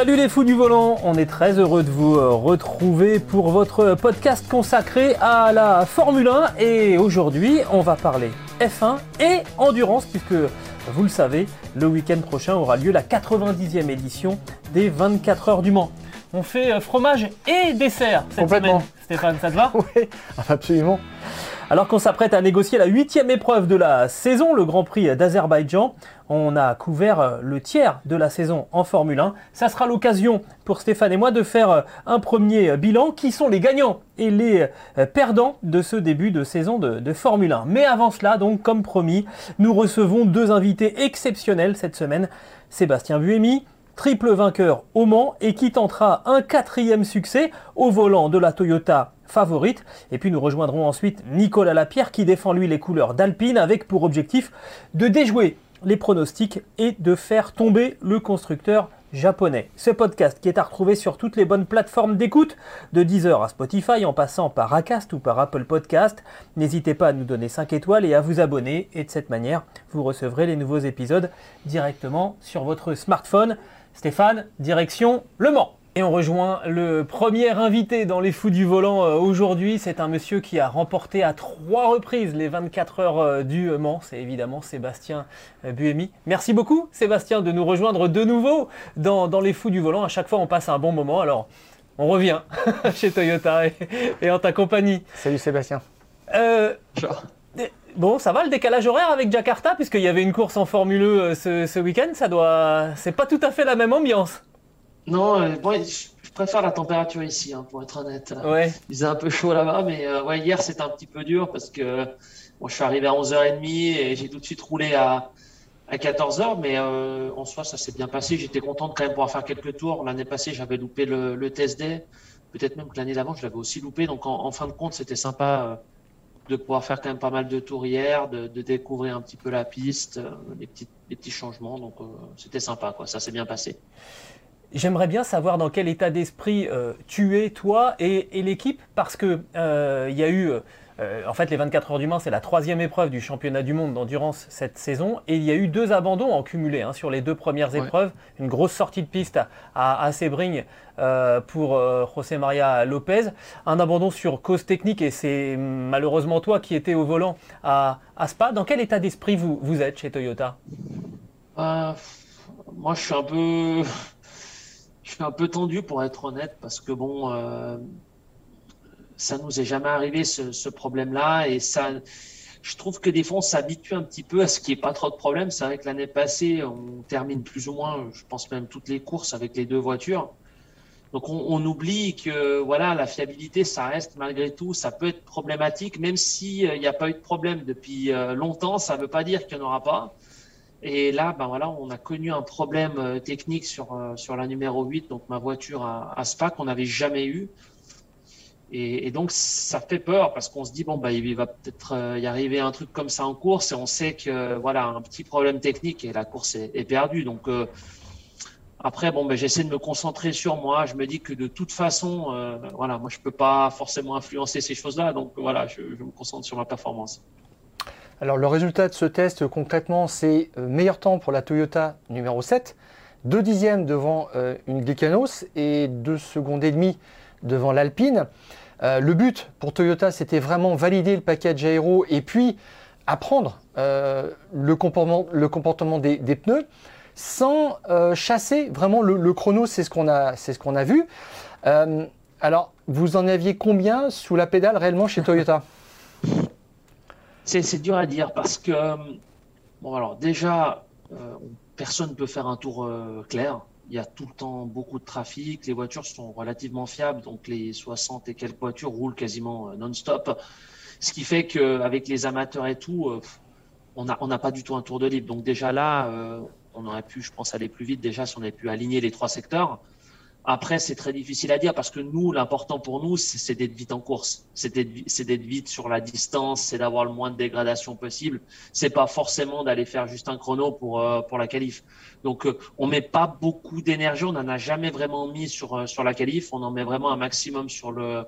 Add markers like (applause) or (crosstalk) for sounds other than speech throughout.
Salut les fous du volant, on est très heureux de vous euh, retrouver pour votre podcast consacré à la Formule 1 et aujourd'hui on va parler F1 et endurance puisque vous le savez, le week-end prochain aura lieu la 90e édition des 24 heures du Mans. On fait euh, fromage et dessert cette Complètement. semaine. Stéphane, ça te va? (laughs) Oui, absolument. Alors qu'on s'apprête à négocier la huitième épreuve de la saison, le Grand Prix d'Azerbaïdjan, on a couvert euh, le tiers de la saison en Formule 1. Ça sera l'occasion pour Stéphane et moi de faire euh, un premier bilan. Qui sont les gagnants et les euh, perdants de ce début de saison de, de Formule 1 Mais avant cela, donc comme promis, nous recevons deux invités exceptionnels cette semaine. Sébastien Buemi, triple vainqueur au Mans et qui tentera un quatrième succès au volant de la Toyota favorite. Et puis nous rejoindrons ensuite Nicolas Lapierre qui défend lui les couleurs d'Alpine avec pour objectif de déjouer les pronostics et de faire tomber le constructeur japonais. Ce podcast qui est à retrouver sur toutes les bonnes plateformes d'écoute, de Deezer à Spotify en passant par Acast ou par Apple Podcast. N'hésitez pas à nous donner 5 étoiles et à vous abonner et de cette manière, vous recevrez les nouveaux épisodes directement sur votre smartphone. Stéphane, direction Le Mans. Et on rejoint le premier invité dans les fous du volant euh, aujourd'hui. C'est un monsieur qui a remporté à trois reprises les 24 heures euh, du Mans. C'est évidemment Sébastien euh, Buemi. Merci beaucoup Sébastien de nous rejoindre de nouveau dans, dans les fous du volant. À chaque fois on passe un bon moment. Alors on revient (laughs) chez Toyota et, et en ta compagnie. Salut Sébastien. Euh, Bon, ça va le décalage horaire avec Jakarta, puisqu'il y avait une course en Formule E ce, ce week-end, ça doit. C'est pas tout à fait la même ambiance. Non, euh, bon, je préfère la température ici, hein, pour être honnête. Ouais. Il faisait un peu chaud là-bas, mais euh, ouais, hier c'était un petit peu dur parce que bon, je suis arrivé à 11h30 et j'ai tout de suite roulé à, à 14h, mais euh, en soi ça s'est bien passé. J'étais content de quand même pouvoir faire quelques tours. L'année passée j'avais loupé le, le test day, peut-être même que l'année d'avant je l'avais aussi loupé. Donc en, en fin de compte c'était sympa euh, de pouvoir faire quand même pas mal de tours de, découvrir un petit peu la piste, euh, les, petits, les petits changements. Donc euh, c'était sympa, quoi. Ça s'est bien passé. J'aimerais bien savoir dans quel état d'esprit euh, tu es, toi et, et l'équipe, parce que euh, il y a eu, euh, en fait, les 24 heures du Mans, c'est la troisième épreuve du championnat du monde d'endurance cette saison, et il y a eu deux abandons en cumulé hein, sur les deux premières Ouais. épreuves. Une grosse sortie de piste à, à, à Sebring euh, pour euh, José Maria Lopez, un abandon sur cause technique, et c'est malheureusement toi qui étais au volant à, à Spa. Dans quel état d'esprit vous, vous êtes chez Toyota? Euh, moi, je suis un peu, je suis un peu tendu pour être honnête parce que bon, ça nous est jamais arrivé ce, problème-là et ça, je trouve que des fois on s'habitue un petit peu à ce n'y ait pas trop de problèmes. C'est vrai que l'année passée, on termine plus ou moins, je pense même toutes les courses avec les deux voitures. Donc on, oublie que voilà la fiabilité, ça reste malgré tout, ça peut être problématique, même si euh, il n'y a pas eu de problème depuis euh, longtemps, ça ne veut pas dire qu'il n'y en aura pas. Et là, ben voilà, on a connu un problème euh, technique sur, sur la numéro 8, donc ma voiture à Spa qu'on n'avait jamais eu. Et, donc, ça fait peur parce qu'on se dit, bon, bah, il va peut-être euh, y arriver un truc comme ça en course et on sait que, voilà, un petit problème technique et la course est, perdue. Donc, euh, après, bon, ben, j'essaie de me concentrer sur moi. Je me dis que de toute façon, euh, voilà, moi, je peux pas forcément influencer ces choses-là. Donc, voilà, je, je me concentre sur ma performance. Alors le résultat de ce test concrètement c'est meilleur temps pour la Toyota numéro 7, 2 dixièmes devant une Glickenhaus et 2 secondes et demie devant l'Alpine. Euh, le but pour Toyota c'était vraiment valider le package aéro et puis apprendre euh, le comportement, le comportement des, des pneus sans euh, chasser vraiment le, le chrono, c'est ce qu'on a, c'est ce qu'on a vu. Euh, alors vous en aviez combien sous la pédale réellement chez Toyota? (laughs) C'est c'est dur à dire parce que, bon, alors déjà, euh, personne ne peut faire un tour euh, clair. Il y a tout le temps beaucoup de trafic. Les voitures sont relativement fiables, donc les 60 et quelques voitures roulent quasiment euh, non-stop. Ce qui fait qu'avec les amateurs et tout, on n'a pas du tout un tour de libre. Donc déjà là, on aurait pu, je pense, aller plus vite déjà si on avait pu aligner les trois secteurs. Après, c'est très difficile à dire parce que nous, l'important pour nous, c'est d'être vite en course. C'est d'être vite sur la distance, c'est d'avoir le moins de dégradation possible. C'est pas forcément d'aller faire juste un chrono pour euh, pour la qualif. Donc, euh, on met pas beaucoup d'énergie. On n'en a jamais vraiment mis sur euh, sur la qualif. On en met vraiment un maximum sur le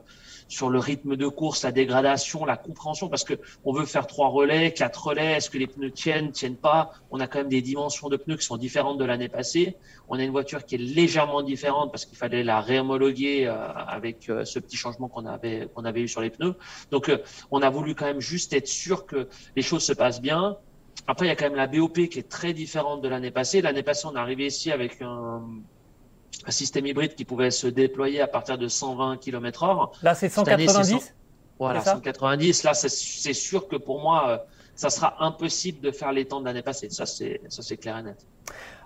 sur le rythme de course, la dégradation, la compréhension, parce que on veut faire trois relais, quatre relais. Est-ce que les pneus tiennent, tiennent pas? On a quand même des dimensions de pneus qui sont différentes de l'année passée. On a une voiture qui est légèrement différente parce qu'il fallait la réhomologuer euh, avec euh, ce petit changement qu'on avait qu'on avait eu sur les pneus. Donc, euh, on a voulu quand même juste être sûr que les choses se passent bien. Après, il y a quand même la BOP qui est très différente de l'année passée. L'année passée, on est arrivé ici avec un un système hybride qui pouvait se déployer à partir de 120 km/h. Là, c'est 190 Voilà, 190. Là, c'est sûr que pour moi, euh, ça sera impossible de faire les temps de l'année passée. Ça, c'est clair et net.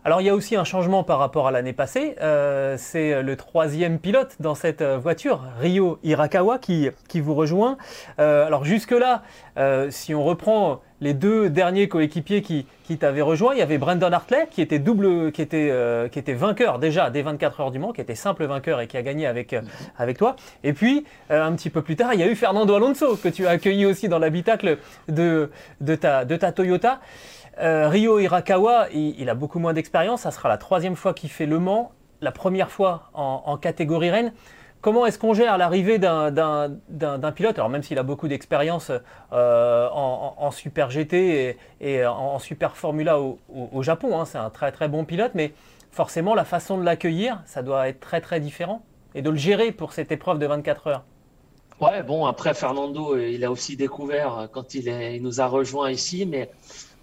Alors il y a aussi un changement par rapport à l'année passée. Euh, c'est le troisième pilote dans cette euh, voiture, Ryo Hirakawa, qui, vous rejoint. Euh, alors jusque-là, si on reprend les deux derniers coéquipiers qui, t'avaient rejoint, il y avait Brandon Hartley qui était double, qui était, vainqueur déjà des 24 heures du Mans, qui était simple vainqueur et qui a gagné avec, toi. Et puis un petit peu plus tard, il y a eu Fernando Alonso que tu as accueilli aussi dans l'habitacle de, de, ta, de ta Toyota. Euh, Ryo Hirakawa, il, a beaucoup moins d'expérience. Ça sera la troisième fois qu'il fait Le Mans, la première fois en, catégorie Rennes. Comment est-ce qu'on gère l'arrivée d'un pilote, alors même s'il a beaucoup d'expérience euh, en, Super GT et, en, Super Formula au, Japon, hein, c'est un très très bon pilote, mais forcément la façon de l'accueillir, ça doit être très très différent et de le gérer pour cette épreuve de 24 heures. Ouais, bon, après Fernando, il a aussi découvert quand il, il nous a rejoint ici, mais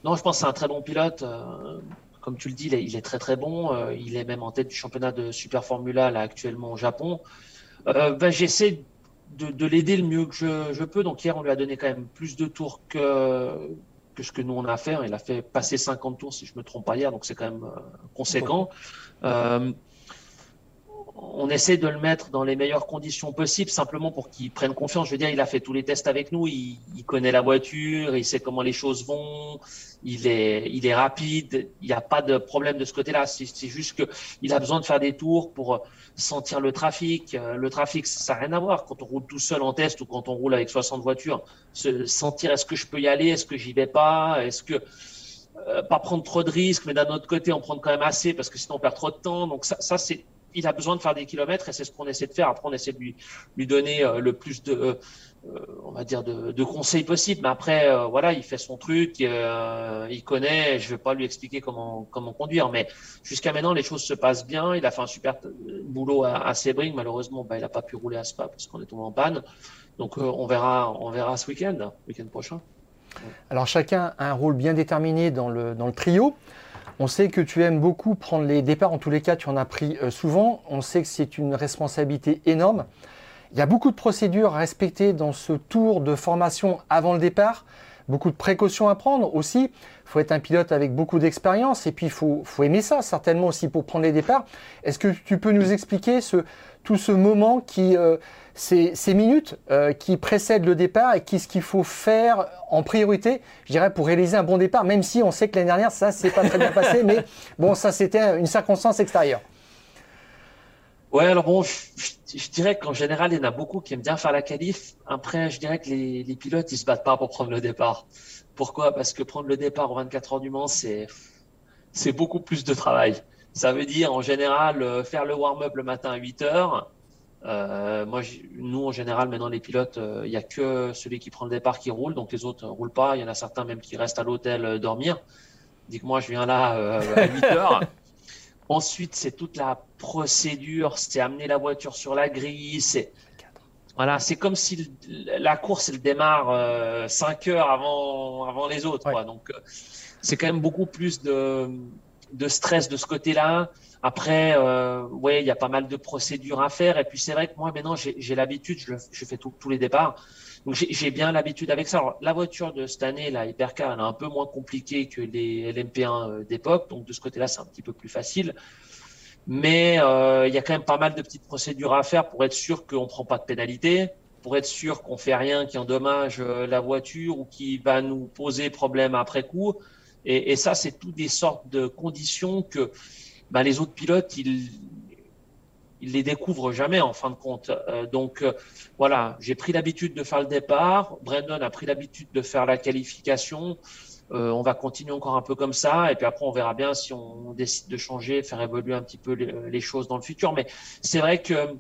non, je pense que c'est un très bon pilote. Euh, comme tu le dis, il est, très très bon. Euh, il est même en tête du championnat de Super Formula là, actuellement au Japon. Euh, ben, J'essaie de, l'aider le mieux que je, peux. Donc hier, on lui a donné quand même plus de tours que, que ce que nous on a fait. Il a fait passer 50 tours, si je me trompe pas hier, donc c'est quand même conséquent on essaie de le mettre dans les meilleures conditions possibles, simplement pour qu'il prenne confiance. Je veux dire, il a fait tous les tests avec nous, il, connaît la voiture, il sait comment les choses vont, il est, il est rapide, il n'y a pas de problème de ce côté-là. C'est juste qu'il a besoin de faire des tours pour sentir le trafic. Le trafic, ça n'a rien à voir quand on roule tout seul en test ou quand on roule avec 60 voitures. Se sentir est-ce que je peux y aller, est-ce que j'y vais pas, est-ce que euh, pas prendre trop de risques, mais d'un autre côté, en prendre quand même assez parce que sinon on perd trop de temps. Donc ça c'est il a besoin de faire des kilomètres et c'est ce qu'on essaie de faire. Après, on essaie de lui, lui donner euh, le plus de, euh, euh, on va dire, de, conseils possibles. Mais après, voilà, il fait son truc, il connaît. Je vais pas lui expliquer comment comment conduire, mais jusqu'à maintenant, les choses se passent bien. Il a fait un super boulot à, à Sebring. Malheureusement, bah, il a pas pu rouler à Spa parce qu'on est tombé en panne. Donc, on verra, on verra ce week-end, week-end prochain. Alors, chacun a un rôle bien déterminé dans le dans le trio. On sait que tu aimes beaucoup prendre les départs, en tous les cas tu en as pris euh, souvent, on sait que c'est une responsabilité énorme. Il y a beaucoup de procédures à respecter dans ce tour de formation avant le départ, beaucoup de précautions à prendre aussi. Il faut être un pilote avec beaucoup d'expérience et puis il faut, aimer ça certainement aussi pour prendre les départs. Est-ce que tu peux nous expliquer tout ce moment qui... Euh, ces, minutes euh, qui précèdent le départ et qu'est-ce qu'il faut faire en priorité, je dirais, pour réaliser un bon départ, même si on sait que l'année dernière, ça, s'est pas très bien passé, (laughs) mais bon, ça, c'était une circonstance extérieure. Ouais, alors bon, je, dirais qu'en général, il y en a beaucoup qui aiment bien faire la qualif. Après, je dirais que les, pilotes, ils se battent pas pour prendre le départ. Pourquoi? Parce que prendre le départ aux 24 heures du Mans, c'est c'est beaucoup plus de travail. Ça veut dire en général euh, faire le warm-up le matin à 8 heures, euh, moi, nous, en général, maintenant, les pilotes, il euh, n'y a que celui qui prend le départ qui roule, donc les autres ne roulent pas. Il y en a certains même qui restent à l'hôtel euh, dormir. Dis que moi, je viens là à 8 heures. (laughs) Ensuite, c'est toute la procédure, c'est amener la voiture sur la grille, c'est voilà, c'est comme si la course elle démarre 5 heures avant avant les autres, quoi. Donc c'est quand même beaucoup plus de de stress de ce côté-là. Après, euh, ouais, il y a pas mal de procédures à faire. Et puis c'est vrai que moi maintenant j'ai l'habitude, je, je, fais tous les départs, donc j'ai bien l'habitude avec ça. Alors, la voiture de cette année, la Hypercar, elle est un peu moins compliquée que les LMP1 euh, d'époque, donc de ce côté-là c'est un petit peu plus facile. Mais euh, il y a quand même pas mal de petites procédures à faire pour être sûr qu'on prend pas de pénalité. pour être sûr qu'on fait rien qui endommage la voiture ou qui va nous poser problème après coup. Et, et ça, c'est toutes des sortes de conditions que bah, les autres pilotes, ils, ils les découvrent jamais en fin de compte. Euh, donc euh, voilà, j'ai pris l'habitude de faire le départ. Brandon a pris l'habitude de faire la qualification. Euh, on va continuer encore un peu comme ça, et puis après on verra bien si on décide de changer, faire évoluer un petit peu les, choses dans le futur. Mais c'est vrai que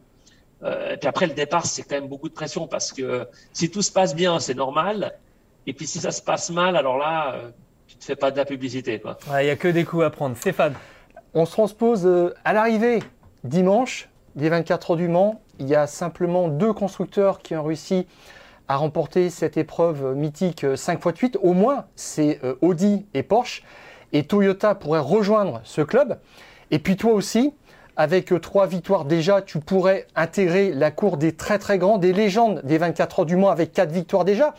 et puis après le départ, c'est quand même beaucoup de pression parce que si tout se passe bien, c'est normal. Et puis si ça se passe mal, alors là, tu te fais pas de la publicité. Il n'y a que des coups à prendre. Stéphane. On se transpose à l'arrivée dimanche des 24 heures du Mans, il y a simplement deux constructeurs qui ont réussi à remporter cette épreuve mythique 5 x 8. Au moins, c'est euh, Audi et Porsche. Et Toyota pourrait rejoindre ce club. Et puis toi aussi, avec euh, trois victoires déjà, tu pourrais intégrer la cour des très très grands, des légendes des 24 heures du Mans avec quatre victoires déjà.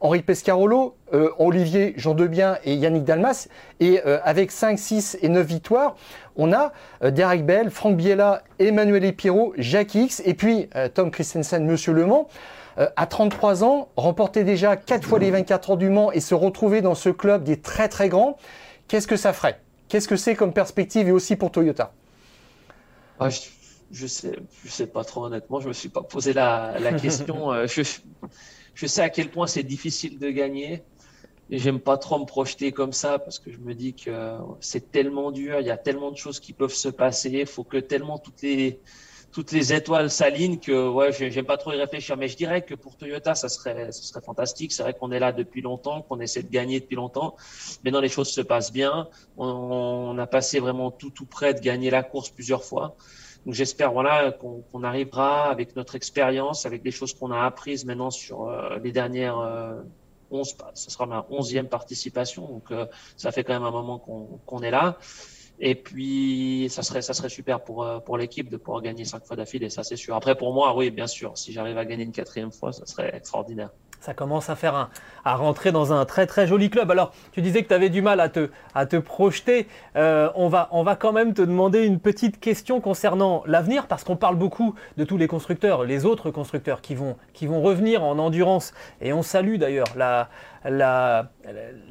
Henri Pescarolo, euh, Olivier Jean Debien et Yannick Dalmas. Et avec 5, 6 et 9 victoires, on a euh, Derek Bell, Franck Biella, Emmanuel Epiro, Jacques X et puis euh, Tom Christensen, Monsieur Le Mans. Euh, à 33 ans, remporter déjà 4 fois les 24 heures du Mans et se retrouver dans ce club des très très grands, qu'est-ce que ça ferait? Qu'est-ce que c'est comme perspective et aussi pour Toyota? Ah, je, ne sais, je sais pas trop honnêtement, je me suis pas posé la, question. je sais à quel point c'est difficile de gagner. Et j'aime pas trop me projeter comme ça parce que je me dis que c'est tellement dur, il y a tellement de choses qui peuvent se passer, il faut que tellement toutes les toutes les étoiles s'alignent que ouais, j'aime pas trop y réfléchir. Mais je dirais que pour Toyota, ça serait, ça serait fantastique. C'est vrai qu'on est là depuis longtemps, qu'on essaie de gagner depuis longtemps. Maintenant, les choses se passent bien. On, on a passé vraiment tout, tout près de gagner la course plusieurs fois. J'espère voilà qu'on arrivera avec notre expérience, avec des choses qu'on a apprises maintenant sur euh, les dernières euh, 11, ce sera ma onzième participation, donc euh, ça fait quand même un moment qu'on est là. Et puis, ça serait, ça super pour, euh, pour l'équipe de pouvoir gagner cinq fois d'affilée, ça c'est sûr. Après, pour moi, oui, bien sûr, si j'arrive à gagner une quatrième fois, ça serait extraordinaire. Ça commence à faire un, à rentrer dans un très très joli club. Alors, tu disais que tu avais du mal à te, à te projeter. Euh, on, va, on va quand même te demander une petite question concernant l'avenir, parce qu'on parle beaucoup de tous les constructeurs, les autres constructeurs qui vont, qui vont revenir en endurance. Et on salue d'ailleurs la,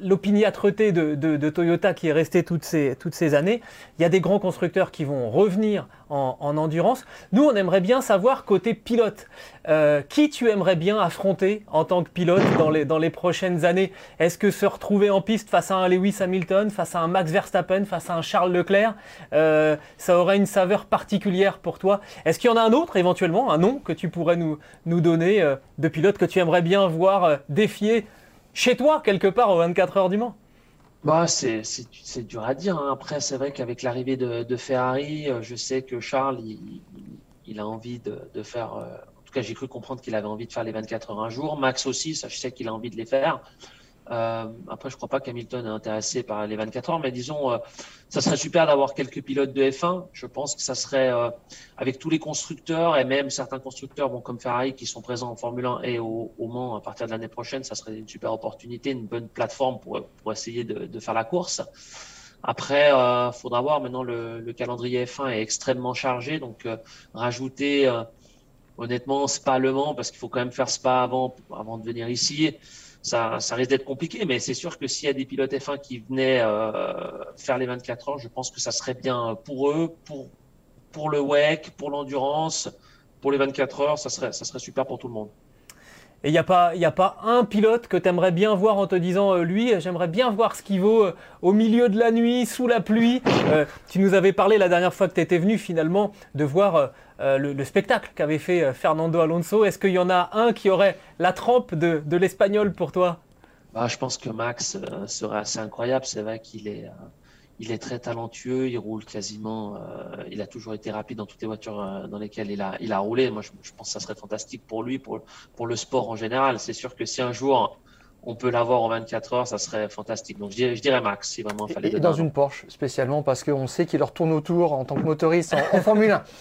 l'opiniâtreté de, Toyota qui est restée toutes ces, années. Il y a des grands constructeurs qui vont revenir en, endurance. Nous, on aimerait bien savoir côté pilote, euh, qui tu aimerais bien affronter en tant que pilote dans les, prochaines années? Est-ce que se retrouver en piste face à un Lewis Hamilton, face à un Max Verstappen, face à un Charles Leclerc, euh, ça aurait une saveur particulière pour toi? Est-ce qu'il y en a un autre éventuellement, un nom que tu pourrais nous, nous donner euh, de pilote que tu aimerais bien voir défier chez toi, quelque part, aux 24 heures du Mans bah, c'est dur à dire. Hein. Après, c'est vrai qu'avec l'arrivée de, Ferrari, euh, je sais que Charles, il, a envie de, faire. Euh, en tout cas, j'ai cru comprendre qu'il avait envie de faire les 24 heures un jour. Max aussi, ça, je sais qu'il a envie de les faire. Euh, après, je crois pas qu'Hamilton est intéressé par les 24 heures, mais disons, euh, ça serait super d'avoir quelques pilotes de F1. Je pense que ça serait euh, avec tous les constructeurs et même certains constructeurs, bon, comme Ferrari, qui sont présents en Formule 1 et au, Mans à partir de l'année prochaine, ça serait une super opportunité, une bonne plateforme pour, essayer de, faire la course. Après, euh, faudra voir. Maintenant, le, le, calendrier F1 est extrêmement chargé, donc rajouter, honnêtement, Spa Le Mans, parce qu'il faut quand même faire Spa avant, avant de venir ici ça, risque d'être compliqué, mais c'est sûr que s'il y a des pilotes F1 qui venaient euh, faire les 24 heures, je pense que ça serait bien pour eux, pour, pour le WEC, pour l'endurance, pour les 24 heures, ça serait, ça serait super pour tout le monde. Et il n'y a, pas, a pas un pilote que tu aimerais bien voir en te disant, euh, lui, j'aimerais bien voir ce qu'il vaut euh, au milieu de la nuit, sous la pluie. tu nous avais parlé la dernière fois que tu étais venu finalement de voir euh, le, spectacle qu'avait fait euh, Fernando Alonso. Est-ce qu'il y en a un qui aurait la trempe de, l'espagnol pour toi? Bah, Je pense que Max euh, serait assez incroyable. C'est vrai qu'il est, il est très talentueux, il roule quasiment, il a toujours été rapide dans toutes les voitures dans lesquelles il a, il a roulé. Moi, je, pense que ça serait fantastique pour lui, pour, pour le sport en général. C'est sûr que si un jour on peut l'avoir en 24 heures, ça serait fantastique. Donc je dirais, Max, si vraiment il fallait. Et, dans une Porsche, spécialement parce qu'on sait qu'il leur tourne autour en tant que motoriste en Formule 1. (laughs)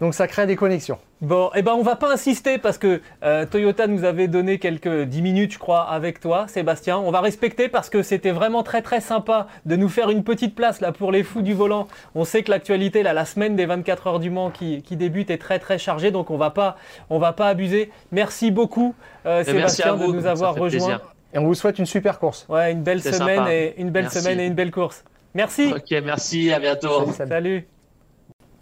Donc ça crée des connexions. Bon, eh ben on va pas insister parce que euh, Toyota nous avait donné quelques 10 minutes, je crois, avec toi, Sébastien. On va respecter parce que c'était vraiment très très sympa de nous faire une petite place là pour les fous du volant. On sait que l'actualité, là, la semaine des 24 heures du Mans qui, débute est très très chargée, donc on va pas, on va pas abuser. Merci beaucoup, euh, Sébastien, de nous avoir rejoints. Et on vous souhaite une super course. Ouais, une belle semaine et une belle semaine et une belle course. Merci. Ok, merci, à bientôt. salut.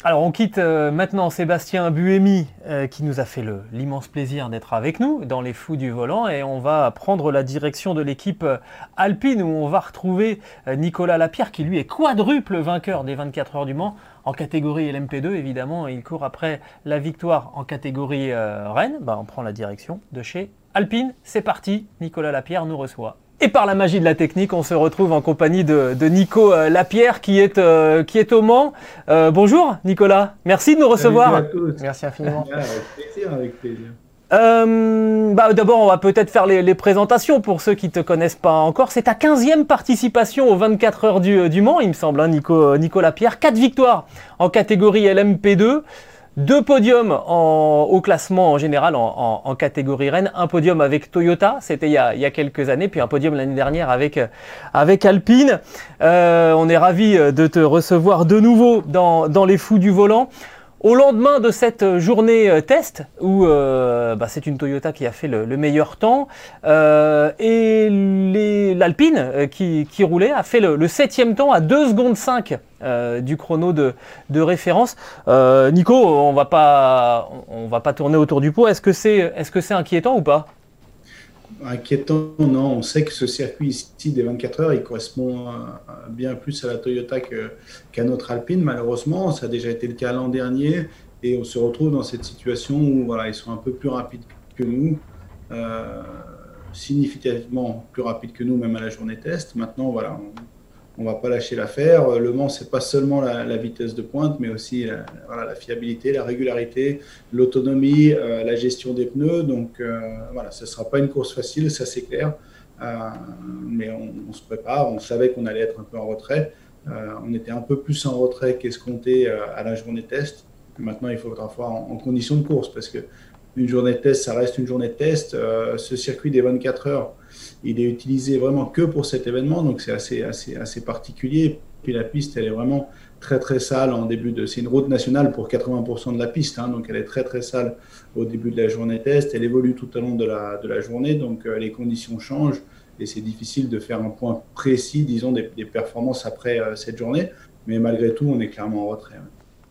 Alors on quitte euh, maintenant Sébastien Buemi euh, qui nous a fait l'immense plaisir d'être avec nous dans les fous du volant et on va prendre la direction de l'équipe euh, Alpine où on va retrouver Nicolas Lapierre qui lui est quadruple vainqueur des 24 heures du Mans en catégorie LMP2 évidemment il court après la victoire en catégorie Rennes. Bah, on prend la direction de chez Alpine. C'est parti, Nicolas Lapierre nous reçoit. Et par la magie de la technique, on se retrouve en compagnie de, Nico euh, Lapierre qui est, euh, qui est au Mans. Euh, bonjour Nicolas, merci de nous recevoir. Merci infiniment. avec plaisir, avec plaisir. bah, D'abord, on va peut-être faire les, présentations pour ceux qui ne te connaissent pas encore. C'est ta 15e participation aux 24 heures du, du Mans, il me semble, hein, Nico, Nico Lapierre. 4 victoires en catégorie LMP2. Deux podiums au classement en général en, catégorie Rennes. Un podium avec Toyota, c'était il, y a quelques années, puis un podium l'année dernière avec, avec Alpine. Euh, on est ravi de te recevoir de nouveau dans, dans les fous du volant. Au lendemain de cette journée euh, test, où euh, bah, c'est une Toyota qui a fait le, meilleur temps, euh, et l'Alpine qui, roulait a fait le, septième temps à 2 secondes 5 du chrono de, référence. Nico, on va pas, on va pas tourner autour du pot. Est-ce que c'est est -ce c'est inquiétant ou pas? Inquiétant, non. On sait que ce circuit ici des 24 heures, il correspond bien plus à la Toyota qu'à notre Alpine. Malheureusement, ça a déjà été le cas l'an dernier. Et on se retrouve dans cette situation où voilà, ils sont un peu plus rapides que nous, euh, significativement plus rapides que nous, même à la journée test. Maintenant, voilà, on va pas lâcher l'affaire. Le Mans, c'est pas seulement la, vitesse de pointe, mais aussi la fiabilité, la régularité, l'autonomie, euh, la gestion des pneus. Donc euh, voilà, ce sera pas une course facile, ça c'est clair. Euh, mais on, se prépare. On savait qu'on allait être un peu en retrait. on était un peu plus en retrait qu'escompté à la journée test. Maintenant, il faudra voir en, en condition de course parce que une journée de test, ça reste une journée de test. ce circuit des 24 heures il est utilisé vraiment que pour cet événement, donc c'est assez, assez, assez particulier. Puis la piste, elle est vraiment très très sale en début de. C'est une route nationale pour 80% de la piste, hein, donc elle est très très sale au début de la journée test. Elle évolue tout au long de la, de la journée, donc euh, les conditions changent et c'est difficile de faire un point précis, disons, des, performances après euh, cette journée. Mais malgré tout, on est clairement en retrait.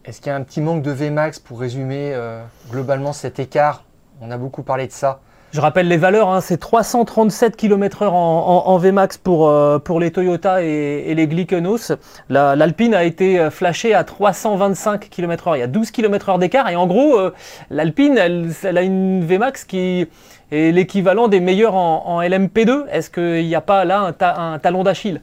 Est-ce qu'il y a un petit manque de Vmax pour résumer euh, globalement cet écart? On a beaucoup parlé de ça. Je rappelle les valeurs, hein, c'est 337 km/h en, Vmax pour, euh, pour les Toyota et, les Glickenos. L'Alpine a été euh, flashée à 325 km/h. Il y a 12 km/h d'écart. Et en gros, euh, l'Alpine, elle, a une Vmax qui est l'équivalent des meilleurs en, LMP2. Est-ce qu'il n'y a pas là un, talon d'Achille?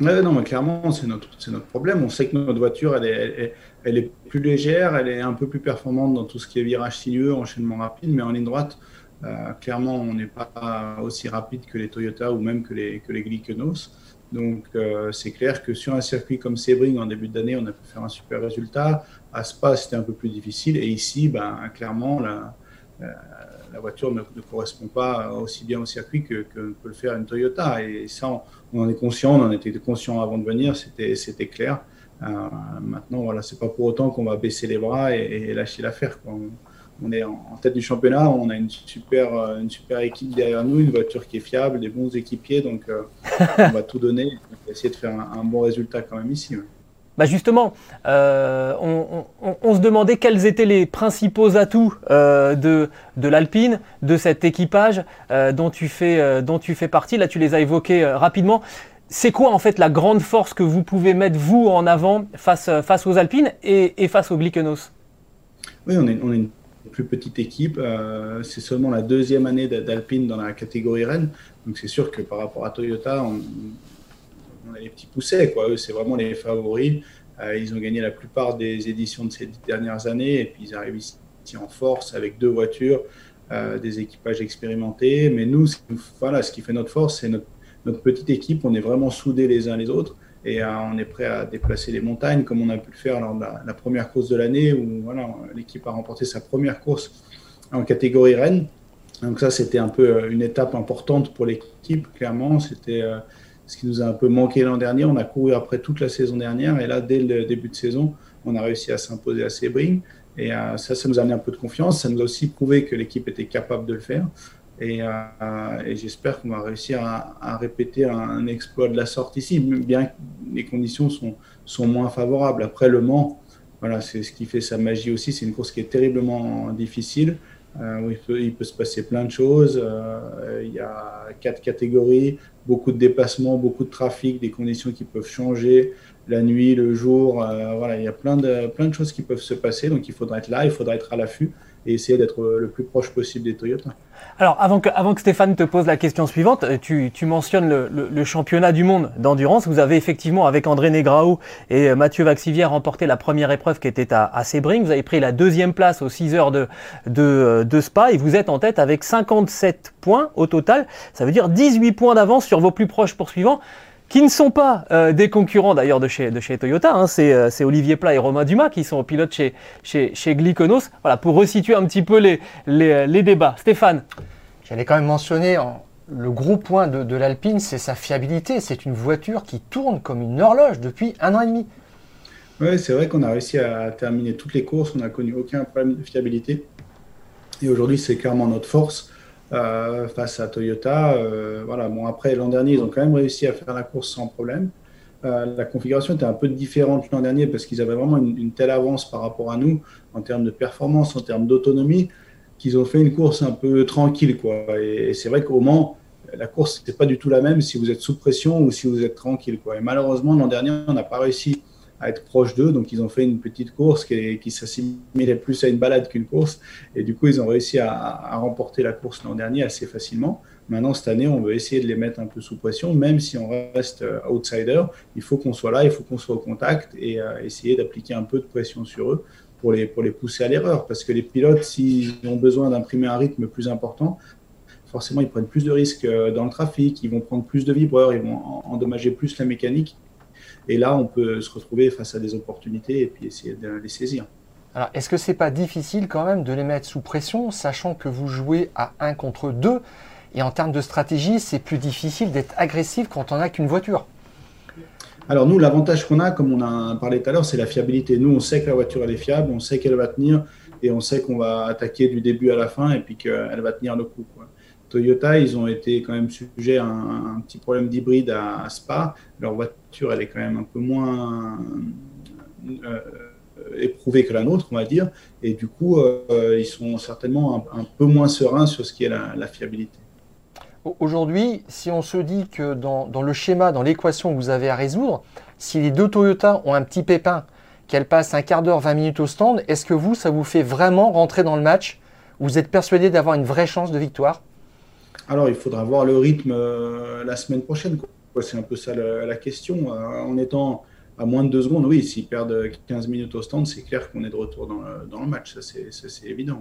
Non, mais clairement, c'est notre, notre problème. On sait que notre voiture, elle est, elle est plus légère, elle est un peu plus performante dans tout ce qui est virage sinueux, enchaînement rapide, mais en ligne droite, euh, clairement, on n'est pas aussi rapide que les Toyota ou même que les, que les Glickenos. Donc, euh, c'est clair que sur un circuit comme Sebring, en début d'année, on a pu faire un super résultat. À Spa, c'était un peu plus difficile. Et ici, ben, clairement, la, la, voiture ne, correspond pas aussi bien au circuit que, peut le faire une Toyota. Et ça, on, en est conscient, on en était conscient avant de venir, c'était clair. Euh, maintenant, voilà, c'est pas pour autant qu'on va baisser les bras et, lâcher l'affaire on est en, tête du championnat, on a une super, euh, une super équipe derrière nous, une voiture qui est fiable, des bons équipiers, donc euh, (laughs) on va tout donner, on va essayer de faire un, bon résultat quand même ici. Bah justement, euh, on, se demandait quels étaient les principaux atouts de, de l'Alpine, de cet équipage dont, tu fais, dont tu fais partie. Là, tu les as évoqués rapidement. C'est quoi en fait la grande force que vous pouvez mettre vous en avant face, face aux Alpines et, face aux Glickenos Oui, on est, on est une plus petite équipe. Euh, c'est seulement la deuxième année d'Alpine dans la catégorie Rennes. Donc c'est sûr que par rapport à Toyota, on, a les petits poussets. Quoi. Eux, c'est vraiment les favoris. Euh, ils ont gagné la plupart des éditions de ces dernières années et puis ils arrivent ici en force avec deux voitures, euh, des équipages expérimentés. Mais nous, voilà, ce qui fait notre force, c'est notre, notre petite équipe. On est vraiment soudés les uns les autres. Et on est prêt à déplacer les montagnes comme on a pu le faire lors de la, première course de l'année où voilà, l'équipe a remporté sa première course en catégorie Rennes. Donc ça, c'était un peu une étape importante pour l'équipe, clairement. C'était ce qui nous a un peu manqué l'an dernier. On a couru après toute la saison dernière et là, dès le début de saison, on a réussi à s'imposer à Sebring. Et euh, ça, ça nous a amené un peu de confiance. Ça nous a aussi prouvé que l'équipe était capable de le faire. Et, euh, et j'espère qu'on va réussir à, répéter un exploit de la sorte ici, bien que les conditions sont, sont moins favorables. Après Le Mans, voilà, c'est ce qui fait sa magie aussi. C'est une course qui est terriblement difficile. Euh, il, peut, se passer plein de choses. Euh, il y a quatre catégories, beaucoup de déplacements, beaucoup de trafic, des conditions qui peuvent changer la nuit, le jour. Voilà, il y a plein de, plein de choses qui peuvent se passer. Donc il faudra être là, il faudra être à l'affût et essayer d'être le plus proche possible des Toyota. Alors, avant que, Stéphane te pose la question suivante, euh, tu, mentionnes le, championnat du monde d'endurance. Vous avez effectivement, avec André Negrao et euh, Mathieu Vaxivière, remporté la première épreuve qui était à, Sebring. Vous avez pris la deuxième place aux 6 heures de, de, de, Spa et vous êtes en tête avec 57 points au total. Ça veut dire 18 points d'avance sur vos plus proches poursuivants qui ne sont pas euh, des concurrents d'ailleurs de chez, de chez Toyota. Hein. Euh, c'est, Olivier Plat et Romain Dumas qui sont pilotes chez, chez, chez Glyconos. Voilà, pour resituer un petit peu les, les, les débats. Stéphane J'allais quand même mentionner en, le gros point de, de l'Alpine, c'est sa fiabilité. C'est une voiture qui tourne comme une horloge depuis un an et demi. Oui, c'est vrai qu'on a réussi à terminer toutes les courses. On n'a connu aucun problème de fiabilité. Et aujourd'hui, c'est clairement notre force. Euh, face à Toyota. Euh, voilà, bon, après, l'an dernier, ils ont quand même réussi à faire la course sans problème. Euh, la configuration était un peu différente l'an dernier parce qu'ils avaient vraiment une, telle avance par rapport à nous en termes de performance, en termes d'autonomie, qu'ils ont fait une course un peu tranquille. Quoi. Et, c'est vrai qu'au Mans, la course n'est pas du tout la même si vous êtes sous pression ou si vous êtes tranquille. Quoi. Et malheureusement, l'an dernier, on n'a pas réussi à être proche d'eux. Donc, ils ont fait une petite course qui, qui s'assimilait plus à une balade qu'une course. Et du coup, ils ont réussi à, remporter la course l'an dernier assez facilement. Maintenant, cette année, on veut essayer de les mettre un peu sous pression, même si on reste euh, outsider. Il faut qu'on soit là, il faut qu'on soit au contact et euh, essayer d'appliquer un peu de pression sur eux pour les, pour les pousser à l'erreur. Parce que les pilotes, s'ils ont besoin d'imprimer un rythme plus important, forcément, ils prennent plus de risques euh, dans le trafic, ils vont prendre plus de vibreurs, ils vont endommager plus la mécanique. Et là, on peut se retrouver face à des opportunités et puis essayer de les saisir. Alors, est-ce que c'est pas difficile quand même de les mettre sous pression, sachant que vous jouez à 1 contre 2 et en termes de stratégie, c'est plus difficile d'être agressif quand on n'a qu'une voiture? Alors nous, l'avantage qu'on a, comme on a parlé tout à l'heure, c'est la fiabilité. Nous, on sait que la voiture, elle est fiable, on sait qu'elle va tenir et on sait qu'on va attaquer du début à la fin et puis qu'elle va tenir le coup. Toyota, ils ont été quand même sujets à un, petit problème d'hybride à, Spa. Leur voiture, elle est quand même un peu moins euh, éprouvée que la nôtre, on va dire. Et du coup, euh, ils sont certainement un, peu moins sereins sur ce qui est la, fiabilité. Aujourd'hui, si on se dit que dans, dans le schéma, dans l'équation que vous avez à résoudre, si les deux Toyota ont un petit pépin, qu'elles passent un quart d'heure, 20 minutes au stand, est-ce que vous, ça vous fait vraiment rentrer dans le match? Vous êtes persuadé d'avoir une vraie chance de victoire? Alors, il faudra voir le rythme euh, la semaine prochaine. C'est un peu ça la, question. Euh, en étant à moins de deux secondes, oui, s'ils perdent 15 minutes au stand, c'est clair qu'on est de retour dans le, match. Ça, c'est évident.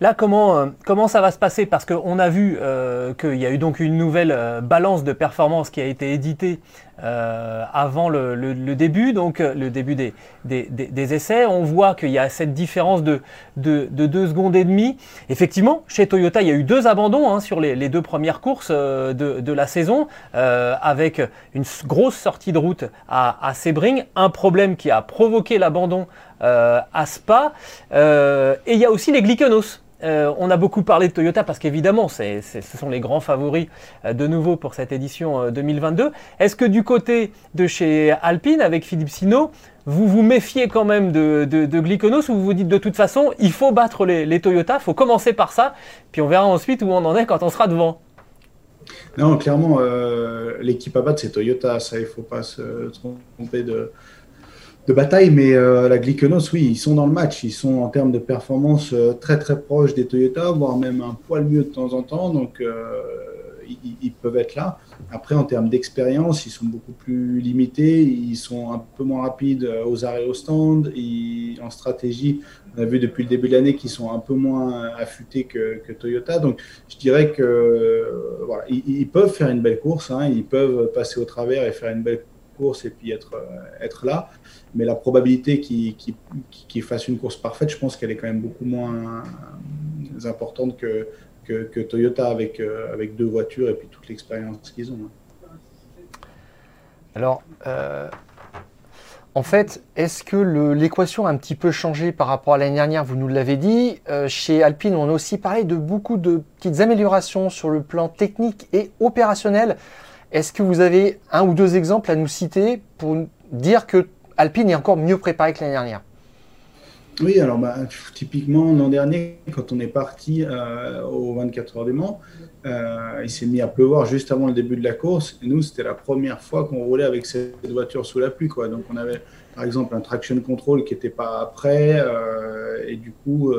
Là, comment, euh, comment ça va se passer? Parce qu'on a vu euh, qu'il y a eu donc une nouvelle balance de performance qui a été éditée avant le, début, donc le début des, des, essais. On voit qu'il y a cette différence de, de, de, deux secondes et demie. Effectivement, chez Toyota, il y a eu deux abandons hein, sur les, deux premières courses de, de la saison, avec une grosse sortie de route à, à Sebring, un problème qui a provoqué l'abandon à Spa. et il y a aussi les glyconos. Euh, on a beaucoup parlé de Toyota parce qu'évidemment, ce sont les grands favoris euh, de nouveau pour cette édition 2022. Euh, Est-ce que du côté de chez Alpine, avec Philippe Sino, vous vous méfiez quand même de, de, Glyconos ou vous vous dites de toute façon, il faut battre les, Toyota, il faut commencer par ça, puis on verra ensuite où on en est quand on sera devant Non, clairement, l'équipe à battre, c'est Toyota, ça, il ne faut pas se tromper de, de bataille, mais euh, la Glyconos, oui, ils sont dans le match. Ils sont en termes de performance euh, très très proches des Toyota, voire même un poil mieux de temps en temps. Donc euh, ils, peuvent être là. Après, en termes d'expérience, ils sont beaucoup plus limités. Ils sont un peu moins rapides aux arrêts au stand. en stratégie, on a vu depuis le début de l'année qu'ils sont un peu moins affûtés que, Toyota. Donc je dirais que voilà, ils, peuvent faire une belle course. Hein. ils peuvent passer au travers et faire une belle course et puis être, être là. Mais la probabilité qu'il fasse une course parfaite, je pense qu'elle est quand même beaucoup moins importante que, que, Toyota avec, avec deux voitures et puis toute l'expérience qu'ils ont. Hein. Alors, en fait, est-ce que l'équation a un petit peu changé par rapport à l'année dernière? Vous nous l'avez dit. Euh, chez Alpine, on a aussi parlé de beaucoup de petites améliorations sur le plan technique et opérationnel. Est-ce que vous avez un ou deux exemples à nous citer pour dire que Alpine est encore mieux préparé que l'année dernière? Oui, alors bah, typiquement l'an dernier, quand on est parti euh, au 24 heures du Mans, euh, il s'est mis à pleuvoir juste avant le début de la course. Et nous, c'était la première fois qu'on roulait avec cette voiture sous la pluie. Quoi. Donc on avait par exemple un traction control qui n'était pas prêt. Euh, et du coup,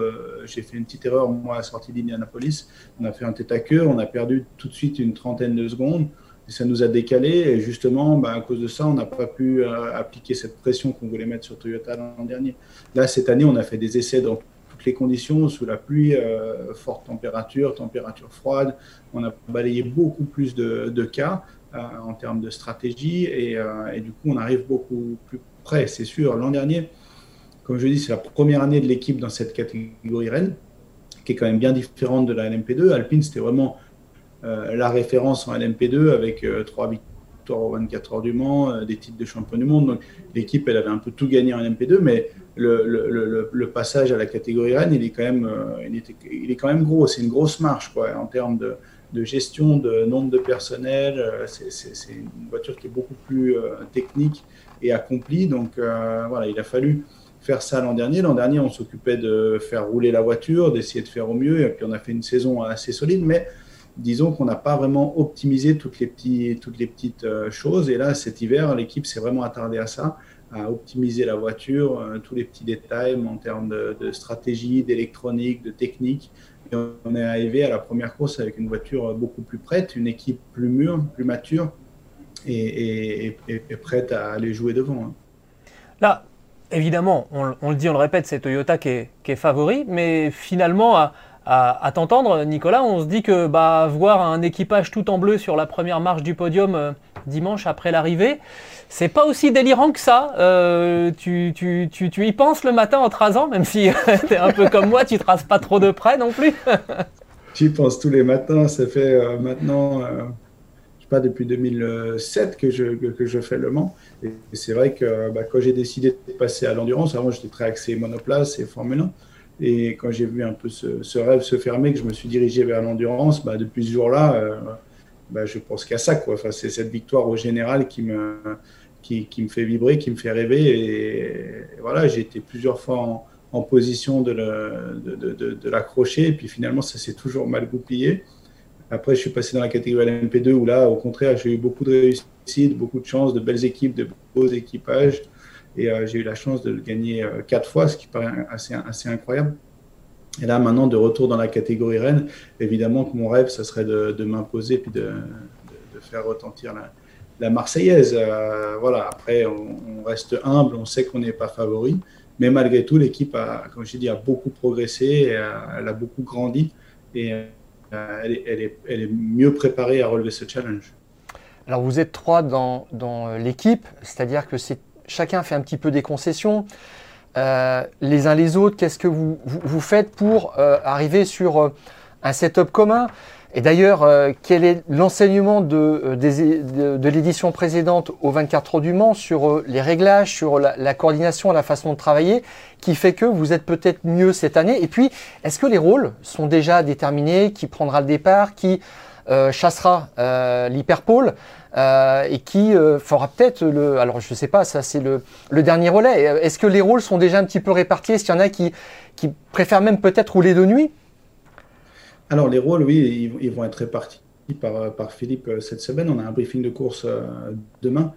j'ai fait une petite erreur, moi, à la sortie d'Indianapolis. On a fait un tête à queue, on a perdu tout de suite une trentaine de secondes ça nous a décalé. Et justement, bah, à cause de ça, on n'a pas pu euh, appliquer cette pression qu'on voulait mettre sur Toyota l'an dernier. Là, cette année, on a fait des essais dans toutes les conditions, sous la pluie, euh, forte température, température froide. On a balayé beaucoup plus de, cas euh, en termes de stratégie. Et, et, du coup, on arrive beaucoup plus près, c'est sûr. L'an dernier, comme je dis, c'est la première année de l'équipe dans cette catégorie Rennes, qui est quand même bien différente de la LMP2. Alpine, c'était vraiment euh, la référence en LMP2 avec euh, trois victoires aux 24 heures du Mans, euh, des titres de champion du monde. Donc l'équipe, elle avait un peu tout gagné en LMP2, mais le, passage à la catégorie Rennes, il est quand même, il, est quand même gros. C'est une grosse marche quoi, en termes de, gestion, de nombre de personnel. C'est une voiture qui est beaucoup plus technique et accomplie. Donc voilà, il a fallu faire ça l'an dernier. L'an dernier, on s'occupait de faire rouler la voiture, d'essayer de faire au mieux. Et puis on a fait une saison assez solide, mais disons qu'on n'a pas vraiment optimisé toutes les, petites euh, choses. Et là, cet hiver, l'équipe s'est vraiment attardée à ça, à optimiser la voiture, euh, tous les petits détails en termes de, stratégie, d'électronique, de technique. Et on est arrivé à la première course avec une voiture beaucoup plus prête, une équipe plus mûre, plus mature et, prête à aller jouer devant. Hein. Là, évidemment, on, le dit, on le répète, c'est Toyota qui est, qui est favori, mais finalement, à, à, t'entendre, Nicolas, on se dit que bah, voir un équipage tout en bleu sur la première marche du podium euh, dimanche après l'arrivée, c'est pas aussi délirant que ça. Euh, tu, tu, tu, tu, y penses le matin en te rasant, même si tu es un peu comme moi, tu te rases pas trop de près non plus. (laughs) tu y penses tous les matins, ça fait euh, maintenant, je sais pas, depuis 2007 que je, que, je fais le Mans. Et, c'est vrai que bah, quand j'ai décidé de passer à l'endurance, avant j'étais très axé monoplace et Formule 1. Et quand j'ai vu un peu ce, rêve se fermer, que je me suis dirigé vers l'endurance, bah, depuis ce jour-là, euh, bah, je pense qu'à ça. Quoi. Enfin, c'est cette victoire au général qui me, qui, qui, me fait vibrer, qui me fait rêver. Et, voilà, j'ai été plusieurs fois en, position de, l'accrocher. De, de, et puis finalement, ça s'est toujours mal goupillé. Après, je suis passé dans la catégorie LMP2 où là, au contraire, j'ai eu beaucoup de réussite, beaucoup de chance, de belles équipes, de beaux équipages. Et euh, j'ai eu la chance de le gagner euh, quatre fois, ce qui paraît assez, assez incroyable. Et là, maintenant, de retour dans la catégorie Rennes, évidemment que mon rêve, ça serait de, m'imposer puis de, de, faire retentir la, la Marseillaise. Euh, voilà, après, on, reste humble, on sait qu'on n'est pas favori. Mais malgré tout, l'équipe, a, comme je dit, a beaucoup progressé, elle a beaucoup grandi et elle est, elle, est, elle, est, mieux préparée à relever ce challenge. Alors, vous êtes trois dans, dans l'équipe, c'est-à-dire que c'est chacun fait un petit peu des concessions. Euh, les uns les autres, qu'est-ce que vous, vous, faites pour euh, arriver sur euh, un setup commun? Et d'ailleurs, quel est l'enseignement de, l'édition précédente au 24 heures du Mans sur les réglages, sur la, la, coordination, la façon de travailler, qui fait que vous êtes peut-être mieux cette année? Et puis, est-ce que les rôles sont déjà déterminés? Qui prendra le départ? Qui chassera l'hyperpole euh, et qui euh, fera peut-être le. Alors je sais pas, ça c'est le, dernier relais. Est-ce que les rôles sont déjà un petit peu répartis? Est-ce qu'il y en a qui, qui préfèrent même peut-être rouler de nuit? Alors les rôles, oui, ils, vont être répartis par, Philippe euh, cette semaine. On a un briefing de course demain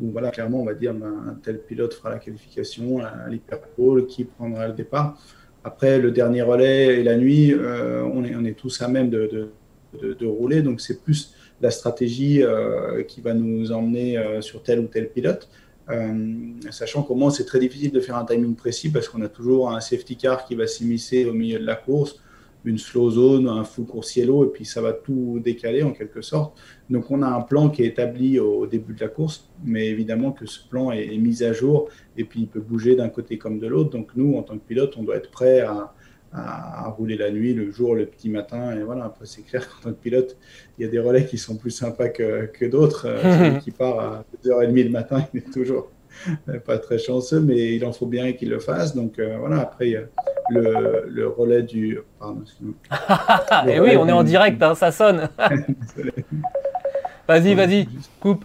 où voilà, clairement on va dire ben, un tel pilote fera la qualification l'hyperpole, qui prendra le départ. Après, le dernier relais et la nuit, on, est, tous à même de, de rouler. Donc c'est plus la stratégie euh, qui va nous emmener euh, sur tel ou tel pilote. Euh, sachant comment c'est très difficile de faire un timing précis parce qu'on a toujours un safety car qui va s'immiscer au milieu de la course. une slow zone, un full coursiello, et puis ça va tout décaler en quelque sorte. Donc on a un plan qui est établi au début de la course, mais évidemment que ce plan est, mis à jour, et puis il peut bouger d'un côté comme de l'autre. Donc nous, en tant que pilote, on doit être prêt à, rouler la nuit, le jour, le petit matin, et voilà. Après, c'est clair qu'en tant que pilote, il y a des relais qui sont plus sympas que, que d'autres. Euh, (laughs) celui qui part à 2h30 le matin, il est toujours pas très chanceux, mais il en faut bien qu'il le fasse. Donc euh, voilà, après, le, le relais du. Pardon, Et (laughs) oui, on est en direct, hein, ça sonne. (laughs) vas-y, vas-y, coupe.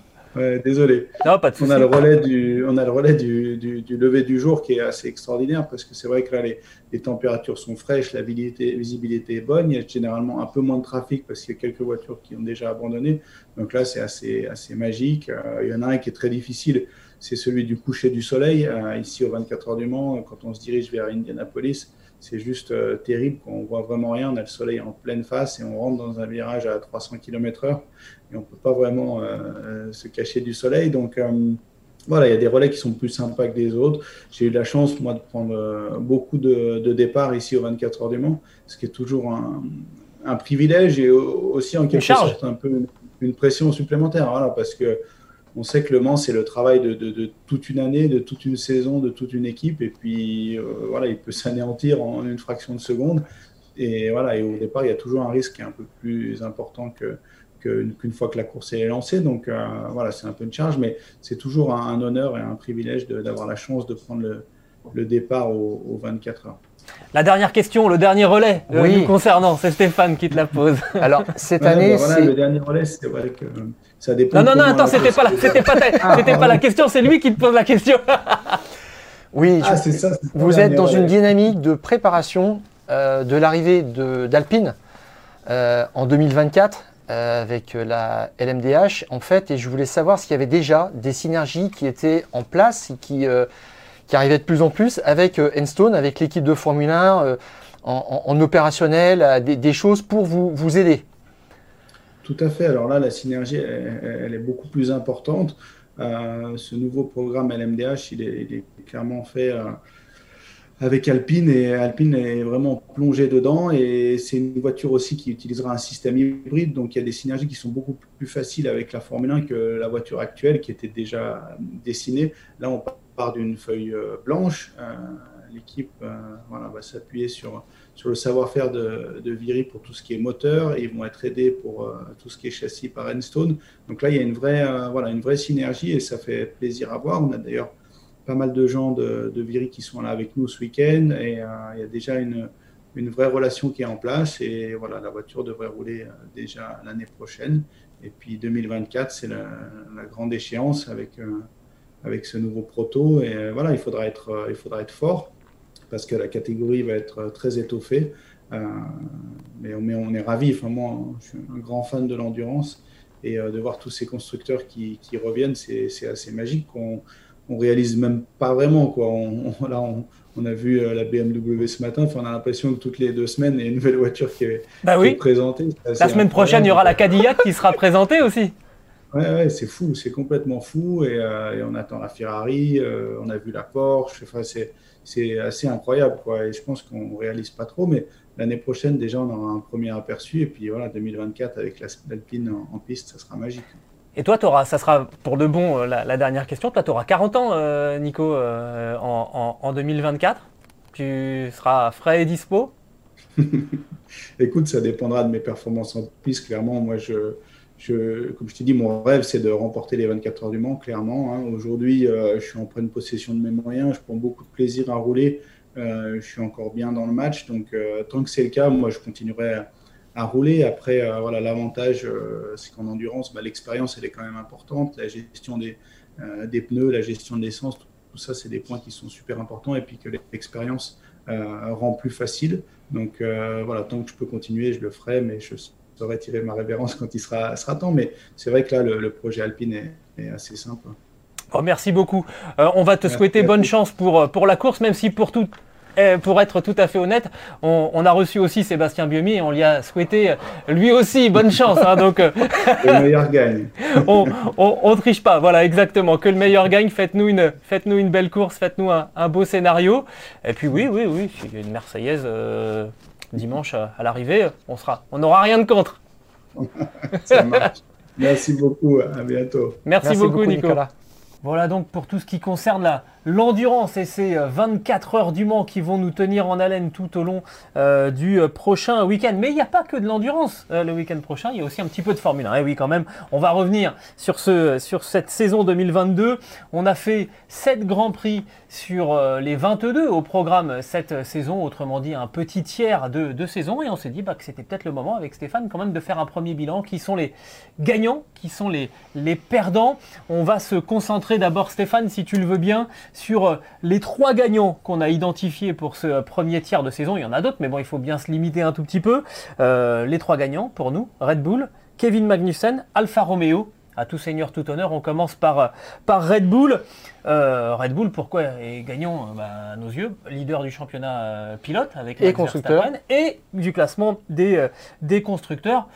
Désolé. Non, pas de on a le relais, du, on a le relais du, du, du lever du jour qui est assez extraordinaire parce que c'est vrai que là, les, les, températures sont fraîches, la visibilité, est bonne. Il y a généralement un peu moins de trafic parce qu'il y a quelques voitures qui ont déjà abandonné. Donc là, c'est assez, assez magique. Euh, il y en a un qui est très difficile c'est celui du coucher du soleil. Euh, ici, au 24 heures du Mans, quand on se dirige vers Indianapolis, c'est juste euh, terrible. On voit vraiment rien. On a le soleil en pleine face et on rentre dans un virage à 300 km/h et on peut pas vraiment euh, se cacher du soleil. Donc voilà, il y a des relais qui sont plus sympas que des autres. J'ai eu la chance, moi, de prendre beaucoup de, départs ici au 24 heures du Mans, ce qui est toujours un, privilège et aussi en quelque sorte un peu une, une pression supplémentaire. Voilà, parce que on sait que Le Mans, c'est le travail de, toute une année, de toute une saison, de toute une équipe. Et puis, euh, voilà, il peut s'anéantir en une fraction de seconde. Et voilà, et au départ, il y a toujours un risque qui est un peu plus important que qu'une fois que la course est lancée. Donc euh, voilà, c'est un peu une charge, mais c'est toujours un, honneur et un privilège d'avoir la chance de prendre le, départ aux, 24 heures. La dernière question, le dernier relais euh, nous concernant, c'est Stéphane qui te la pose. Alors cette année, voilà, le dernier relais, c'est vrai que non, non, non, attends, c'était pas, la, c'était pas, ah, c'était pas la question, c'est lui qui te pose la question. (laughs) oui, ah, ça, vous êtes dans une dynamique de préparation euh, de l'arrivée d'Alpine euh, en 2024 euh, avec la LMDH, en fait, et je voulais savoir s'il y avait déjà des synergies qui étaient en place et qui, qui arrivaient de plus en plus avec Enstone, avec l'équipe de Formule 1 en, opérationnel, des, des, choses pour vous, vous aider. Tout à fait. Alors là, la synergie, elle, est beaucoup plus importante. Euh, ce nouveau programme LMDH, il est, clairement fait euh, avec Alpine et Alpine est vraiment plongé dedans. Et c'est une voiture aussi qui utilisera un système hybride. Donc il y a des synergies qui sont beaucoup plus faciles avec la Formule 1 que la voiture actuelle qui était déjà dessinée. Là, on part d'une feuille euh, blanche. L'équipe voilà, va s'appuyer sur sur le savoir-faire de, de Viri pour tout ce qui est moteur ils vont être aidés pour euh, tout ce qui est châssis par Enstone. Donc là, il y a une vraie, euh, voilà, une vraie synergie et ça fait plaisir à voir. On a d'ailleurs pas mal de gens de, de Viri qui sont là avec nous ce week-end et euh, il y a déjà une, une, vraie relation qui est en place et voilà, la voiture devrait rouler déjà l'année prochaine. Et puis 2024, c'est la, la, grande échéance avec, avec ce nouveau proto et voilà, il faudra être, il faudra être fort parce que la catégorie va être très étoffée. Euh, mais, on, est ravis. Enfin, moi, je suis un grand fan de l'endurance et euh, de voir tous ces constructeurs qui, reviennent, c'est assez magique. On, on réalise même pas vraiment. Quoi. On, là, on, a vu euh, la BMW ce matin. Enfin, on a l'impression que toutes les deux semaines, il y a une nouvelle voiture qui est, bah présentée. La semaine prochaine, il y aura la Cadillac qui sera présentée aussi. Ouais, ouais c'est fou, c'est complètement fou. Et, on attend la Ferrari, on a vu la Porsche. Enfin, c'est c'est assez incroyable. Quoi. Et je pense qu'on ne réalise pas trop, mais l'année prochaine, déjà, on aura un premier aperçu. Et puis voilà, 2024, avec l'Alpine en, piste, ça sera magique. Et toi, auras, ça sera pour de bon euh, la, dernière question. Toi, tu auras 40 ans, euh, Nico, euh, en, en, 2024. Tu seras frais et dispo? (laughs) Écoute, ça dépendra de mes performances en piste. Clairement, moi, je, comme je t'ai dit, mon rêve, c'est de remporter les 24 heures du Mans, clairement. Hein. Aujourd'hui, euh, je suis en pleine possession de mes moyens. Je prends beaucoup de plaisir à rouler. Euh, je suis encore bien dans le match. Donc, euh, tant que c'est le cas, moi, je continuerai à, rouler. Après, voilà, l'avantage, c'est qu'en endurance, bah, l'expérience, elle est quand même importante. La gestion des, pneus, la gestion de l'essence, tout, tout, ça, c'est des points qui sont super importants. Et puis que l'expérience rend plus facile. Donc, voilà, tant que je peux continuer, je le ferai. Mais je saurais tirer ma révérence quand il sera, sera temps. Mais c'est vrai que là, le, projet Alpine est, assez simple. Oh, merci beaucoup. Euh, on va te souhaiter bonne chance pour, euh, pour la course, même si pour tout, eh, pour être tout à fait honnête, on, a reçu aussi Sébastien Biomi et on lui a souhaité euh, lui aussi bonne chance. Hein, donc, (laughs) le meilleur gagne. (laughs) on, on, triche pas, voilà exactement. Que le meilleur gagne. Faites-nous une, faites-nous une belle course, faites-nous un, beau scénario. Et puis oui, oui, oui, une Marseillaise dimanche à l'arrivée, on sera, on n'aura rien de contre. (laughs) Ça marche. Merci beaucoup. À bientôt. Merci, beaucoup, Nicolas. Voilà donc pour tout ce qui concerne la, l'endurance et ces 24 heures du Mans qui vont nous tenir en haleine tout au long euh, du euh, prochain week-end. Mais il n'y a pas que de l'endurance euh, le week-end prochain, il y a aussi un petit peu de Formule 1. Et oui, quand même, on va revenir sur, ce, sur cette saison 2022. On a fait 7 Grands Prix sur les 22 au programme cette saison, autrement dit un petit tiers de, saison. Et on s'est dit bah, que c'était peut-être le moment avec Stéphane quand même de faire un premier bilan. Qui sont les gagnants, qui sont les perdants? On va se concentrer d'abord, Stéphane, si tu le veux bien, sur euh, les trois gagnants qu'on a identifiés pour ce euh, premier tiers de saison. Il y en a d'autres, mais bon, il faut bien se limiter un tout petit peu. Euh, les trois gagnants pour nous, Red Bull, Kevin Magnussen, Alfa Romeo. À tout seigneur, tout honneur, on commence par, par Red Bull. Red Bull, pourquoi est gagnant? Bah, à nos yeux Leader du championnat pilote avec et constructeur et du classement des, des constructeurs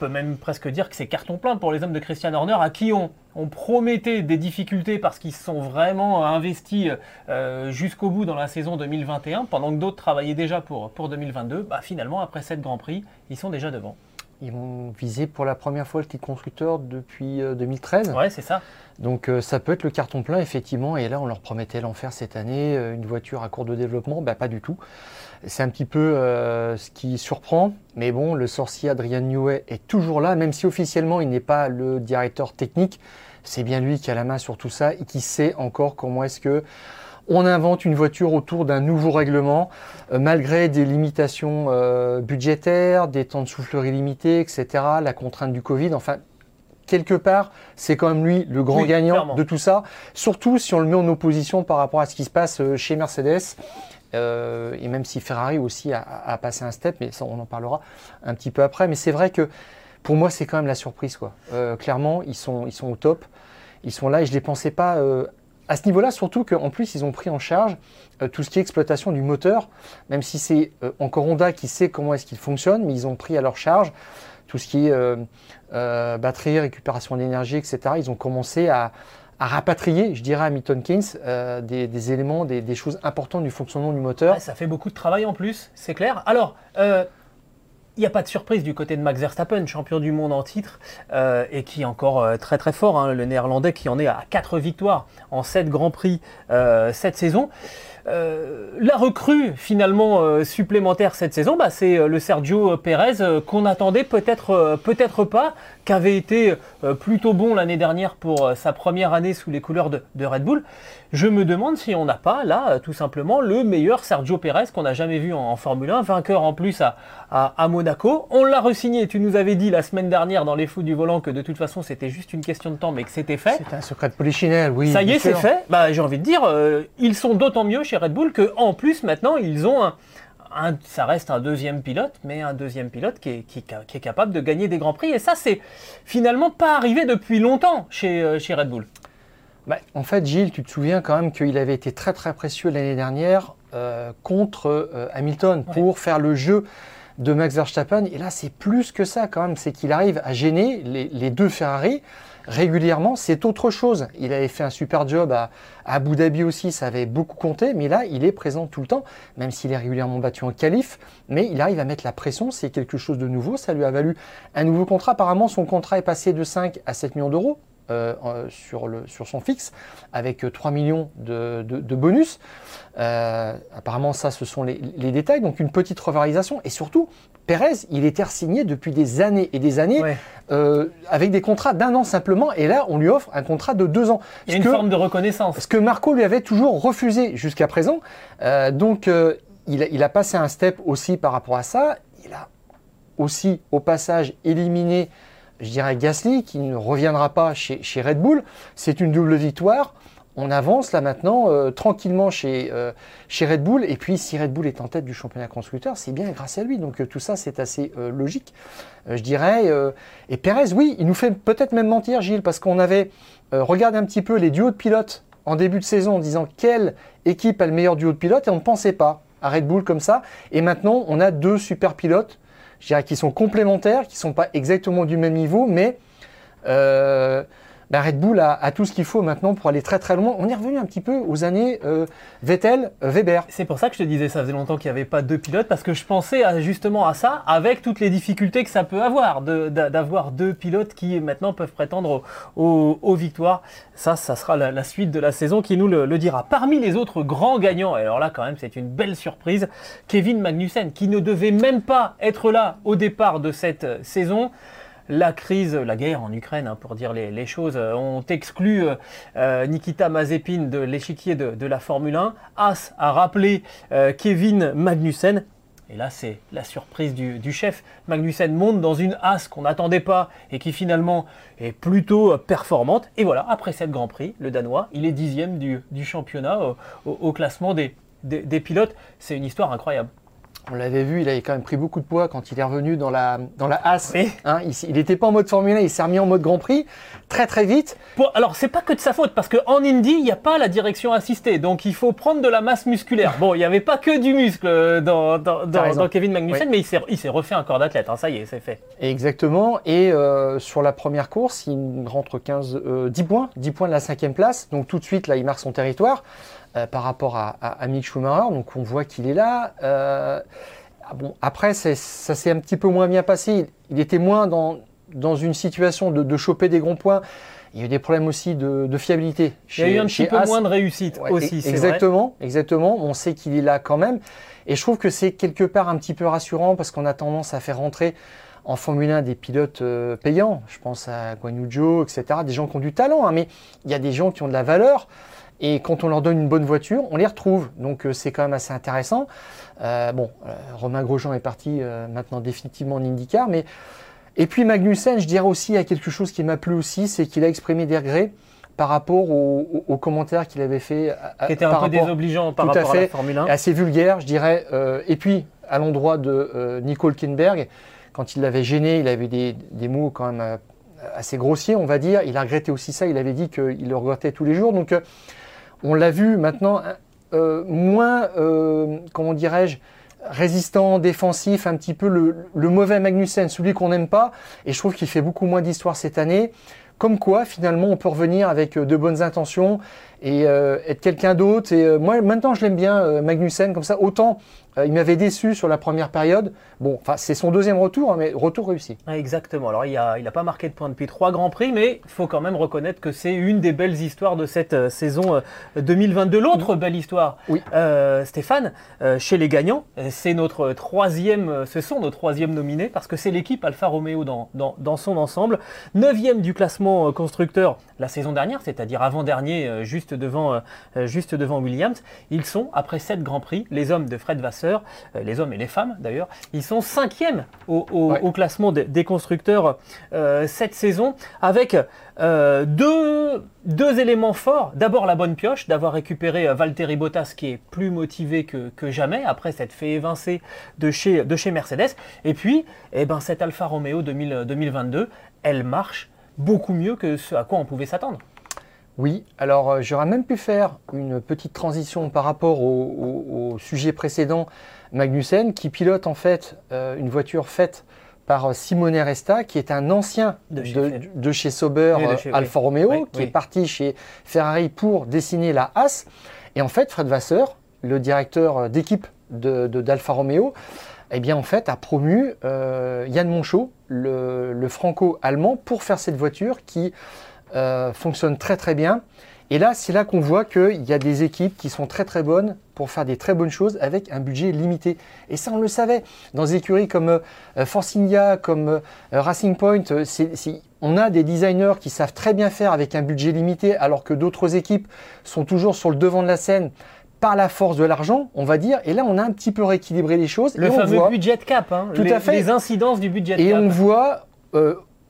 peut même presque dire que c'est carton plein pour les hommes de Christian Horner à qui on, promettait des difficultés parce qu'ils se sont vraiment investis euh, jusqu'au bout dans la saison 2021 pendant que d'autres travaillaient déjà pour, pour 2022. Bah, finalement, après cette Grand Prix, ils sont déjà devant. Ils vont viser pour la première fois le titre constructeur depuis 2013. Euh, ouais, c'est ça. Donc euh, ça peut être le carton plein, effectivement. Et là, on leur promettait l'enfer cette année, une voiture à court de développement. Bah, pas du tout. C'est un petit peu euh, ce qui surprend, mais bon, le sorcier Adrian Newey est toujours là, même si officiellement il n'est pas le directeur technique. C'est bien lui qui a la main sur tout ça et qui sait encore comment est-ce que on invente une voiture autour d'un nouveau règlement, euh, malgré des limitations euh, budgétaires, des temps de soufflerie limités, etc., la contrainte du Covid. Enfin, quelque part, c'est quand même lui le grand gagnant de tout ça. Surtout si on le met en opposition par rapport à ce qui se passe chez Mercedes. Euh, et même si Ferrari aussi a, passé un step, mais ça on en parlera un petit peu après. Mais c'est vrai que pour moi c'est quand même la surprise. Quoi. Euh, clairement, ils sont, ils sont au top. Ils sont là et je ne les pensais pas euh, à ce niveau-là, surtout qu'en plus ils ont pris en charge tout ce qui est exploitation du moteur, même si c'est encore Honda qui sait comment est-ce qu'il fonctionne, mais ils ont pris à leur charge tout ce qui est batterie, récupération d'énergie, etc. Ils ont commencé à, à rapatrier, je dirais à Milton Keynes, euh, des, éléments, des, choses importantes du fonctionnement du moteur. ça fait beaucoup de travail en plus, c'est clair. Alors, euh, il n'y a pas de surprise du côté de Max Verstappen, champion du monde en titre, euh, et qui est encore très très fort, hein, le néerlandais qui en est à 4 victoires en 7 Grands Prix cette saison. Euh, la recrue finalement euh, supplémentaire cette saison, bah, c'est euh, le Sergio Pérez qu'on attendait peut-être peut-être pas, qu'avait été plutôt bon l'année dernière pour sa première année sous les couleurs de, Red Bull. Je me demande si on n'a pas là tout simplement le meilleur Sergio Pérez qu'on a jamais vu en, Formule 1, vainqueur en plus à, à, Monaco. On l'a resigné, tu nous avais dit la semaine dernière dans les fous du volant que de toute façon c'était juste une question de temps mais que c'était fait. C'est un secret de polichinelle, oui. Ça y est, c'est fait. Bah, j'ai envie de dire, ils sont d'autant mieux chez Red Bull que en plus maintenant ils ont un, ça reste un deuxième pilote, mais un deuxième pilote qui est, qui, est capable de gagner des grands prix. Et ça, c'est finalement pas arrivé depuis longtemps chez, euh, chez Red Bull. Bah, en fait, Gilles, tu te souviens quand même qu'il avait été très très précieux l'année dernière euh, contre euh, Hamilton pour faire le jeu de Max Verstappen. Et là, c'est plus que ça quand même, c'est qu'il arrive à gêner les, les deux Ferrari régulièrement, c'est autre chose. Il avait fait un super job à, Abu Dhabi aussi, ça avait beaucoup compté, mais là, il est présent tout le temps, même s'il est régulièrement battu en qualif, mais il arrive à mettre la pression, c'est quelque chose de nouveau, ça lui a valu un nouveau contrat. Apparemment, son contrat est passé de 5 à 7 millions d'euros. Euh, sur, le, sur son fixe avec 3 millions de, bonus. Euh, apparemment, ça, ce sont les, détails. Donc, une petite revalorisation. Et surtout, Pérez, il était signé depuis des années et des années euh, avec des contrats d'un an simplement. Et là, on lui offre un contrat de deux ans. Il y a une forme de reconnaissance. Ce que Marco lui avait toujours refusé jusqu'à présent. donc, il il, a, passé un step aussi par rapport à ça. Il a aussi, au passage, éliminé je dirais Gasly, qui ne reviendra pas chez, Red Bull. C'est une double victoire. On avance là maintenant euh, tranquillement chez, euh, chez Red Bull. Et puis si Red Bull est en tête du championnat constructeur, c'est bien grâce à lui. Donc euh, tout ça, c'est assez logique, je dirais. et Perez, oui, il nous fait peut-être même mentir, Gilles, parce qu'on avait regardé un petit peu les duos de pilotes en début de saison en disant quelle équipe a le meilleur duo de pilotes et on ne pensait pas à Red Bull comme ça. Et maintenant, on a deux super pilotes je dirais, qui sont complémentaires, qui ne sont pas exactement du même niveau, mais euh, bah, Red Bull a, tout ce qu'il faut maintenant pour aller très très loin. On est revenu un petit peu aux années euh, Vettel, euh, Weber. C'est pour ça que je te disais, ça faisait longtemps qu'il n'y avait pas deux pilotes, parce que je pensais justement à ça, avec toutes les difficultés que ça peut avoir, d'avoir deux pilotes qui maintenant peuvent prétendre aux, victoires. Ça, ça sera la, suite de la saison qui nous le, dira. Parmi les autres grands gagnants, et alors là quand même c'est une belle surprise, Kevin Magnussen, qui ne devait même pas être là au départ de cette saison la crise, la guerre en Ukraine, hein, pour dire les, choses, euh, ont exclu euh, euh, Nikita Mazepin de l'échiquier de, la Formule 1. As a rappelé Kevin Magnussen. Et là, c'est la surprise du, chef. Magnussen monte dans une As qu'on n'attendait pas et qui finalement est plutôt performante. Et voilà, après cette Grand Prix, le Danois, il est dixième du, championnat au, classement des pilotes. C'est une histoire incroyable. On l'avait vu, il avait quand même pris beaucoup de poids quand il est revenu dans la, dans la As. Hein, il n'était pas en mode Formule 1, il s'est remis en mode Grand Prix très très vite. Alors, alors, c'est pas que de sa faute, parce qu'en Indy, il n'y a pas la direction assistée. Donc, il faut prendre de la masse musculaire. Bon, il n'y avait pas que du muscle dans, dans, Kevin Magnussen, mais il s'est refait un corps d'athlète. Hein, ça y est, c'est fait. Exactement. Et euh, sur la première course, il rentre 15, 10 euh, points, 10 points de la cinquième place. Donc, tout de suite, là, il marque son territoire. Euh, par rapport à, Mick Schumacher. Donc on voit qu'il est là. Euh, ah bon, après, ça s'est un petit peu moins bien passé. Il, était moins dans, dans une situation de, choper des grands points. Il y a eu des problèmes aussi de, fiabilité. il y a eu un petit peu moins de réussite aussi. Exactement, vrai. exactement. On sait qu'il est là quand même. Et je trouve que c'est quelque part un petit peu rassurant parce qu'on a tendance à faire rentrer en Formule 1 des pilotes euh, payants. Je pense à Guan Yu Zhou, etc. Des gens qui ont du talent, hein, mais il y a des gens qui ont de la valeur. Et quand on leur donne une bonne voiture, on les retrouve. Donc euh, c'est quand même assez intéressant. Euh, bon, euh, Romain Grosjean est parti maintenant définitivement en IndyCar. Mais... Et puis Magnussen, je dirais aussi, il y a quelque chose qui m'a plu aussi, c'est qu'il a exprimé des regrets par rapport aux, commentaires qu'il avait fait. Qui était un peu désobligeant par rapport à, la Formule 1. Assez vulgaire, je dirais. et puis, à l'endroit de Nicole Kinberg, quand il l'avait gêné, il avait des, des mots quand même assez grossiers, on va dire. Il a regretté aussi ça, il avait dit qu'il le regrettait tous les jours. Donc, on l'a vu maintenant euh, moins, euh, comment dirais-je, résistant, défensif, un petit peu le, mauvais Magnussen, celui qu'on n'aime pas. Et je trouve qu'il fait beaucoup moins d'histoire cette année. Comme quoi, finalement, on peut revenir avec euh, de bonnes intentions et être quelqu'un d'autre. Et moi, maintenant, je l'aime bien, Magnussen, comme ça. Autant euh, il m'avait déçu sur la première période. Bon, enfin, c'est son deuxième retour, hein, mais retour réussi. Exactement. Alors, il n'a il a pas marqué de points depuis trois grands prix, mais il faut quand même reconnaître que c'est une des belles histoires de cette euh, saison 2022. Euh, L'autre belle histoire, oui. Stéphane, chez les gagnants, c'est notre troisième, ce sont nos troisièmes nominés parce que c'est l'équipe Alfa Romeo dans, dans, dans, son ensemble. Neuvième du classement constructeur la saison dernière, c'est-à-dire avant-dernier, juste, devant, juste devant Williams. Ils sont, après sept grands prix, les hommes de Fred Vasseur euh, les hommes et les femmes d'ailleurs, ils sont cinquièmes au, classement des, constructeurs euh, cette saison, avec euh, deux, deux, éléments forts. D'abord la bonne pioche, d'avoir récupéré Valtteri Bottas qui est plus motivé que, jamais après cette fait évincer de chez, de chez Mercedes. Et puis, eh ben, cette Alfa Romeo 2022, elle marche beaucoup mieux que ce à quoi on pouvait s'attendre. Oui, alors euh, j'aurais même pu faire une petite transition par rapport au, sujet précédent, Magnussen, qui pilote en fait euh, une voiture faite par Simone Resta, qui est un ancien de chez, Sauber euh, Alfa Romeo, qui est parti chez Ferrari pour dessiner la Haas. Et en fait, Fred Vasseur, le directeur d'équipe d'Alfa Romeo, eh bien en fait a promu Yann Monchot, le franco-allemand, pour faire cette voiture qui euh, fonctionne très très bien. Et là, c'est là qu'on voit qu'il y a des équipes qui sont très très bonnes pour faire des très bonnes choses avec un budget limité. Et ça, on le savait. Dans des écuries comme euh, India, comme euh, Racing Point, on a des designers qui savent très bien faire avec un budget limité, alors que d'autres équipes sont toujours sur le devant de la scène par la force de l'argent, on va dire. Et là, on a un petit peu rééquilibré les choses. Le fameux budget cap, hein. tout les, à fait. les incidences du budget cap. Et on voit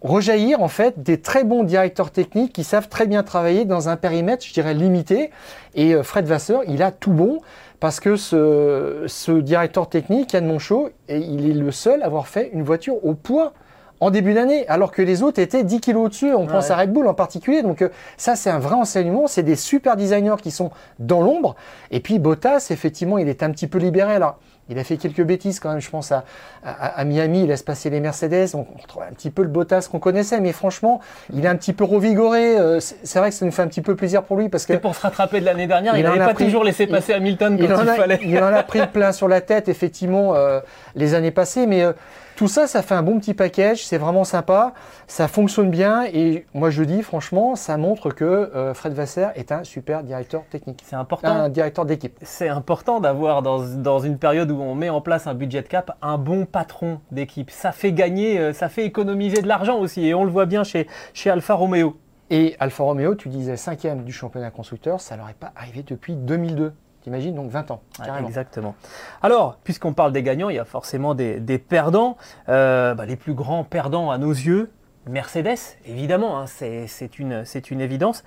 rejaillir en fait des très bons directeurs techniques qui savent très bien travailler dans un périmètre, je dirais, limité. Et euh, Fred Vasseur, il a tout bon parce que ce, ce directeur technique, Yann Monchot, il est le seul à avoir fait une voiture au poids en début d'année, alors que les autres étaient 10 kilos au-dessus. On pense à Red Bull en particulier. Donc euh, ça, c'est un vrai enseignement. C'est des super designers qui sont dans l'ombre. Et puis Bottas, effectivement, il est un petit peu libéré. Alors, Il a fait quelques bêtises quand même, je pense, à, à, Miami, il laisse passer les Mercedes, on, retrouve un petit peu le Bottas qu'on connaissait, mais franchement, il est un petit peu revigoré. Euh, c'est vrai que ça nous fait un petit peu plaisir pour lui parce que. pour se rattraper de l'année dernière, il n'avait pas toujours laissé passer Hamilton quand il, fallait. il en a pris plein sur la tête, effectivement, euh, les années passées, mais euh, tout ça, ça fait un bon petit package, c'est vraiment sympa, ça fonctionne bien et moi je dis franchement, ça montre que euh, Fred Vasser est un super directeur technique. C'est important. Un directeur d'équipe. C'est important d'avoir dans, une période où on met en place un budget cap un bon patron d'équipe. Ça fait gagner, euh, ça fait économiser de l'argent aussi et on le voit bien chez, chez Alfa Romeo. Et Alfa Romeo, tu disais cinquième du championnat constructeur, ça n'aurait pas arrivé depuis 2002. T'imagines donc 20 ans. exactement. Alors, puisqu'on parle des gagnants, il y a forcément des, perdants. Euh, bah, les plus grands perdants à nos yeux, Mercedes, évidemment, hein, c'est une, une évidence.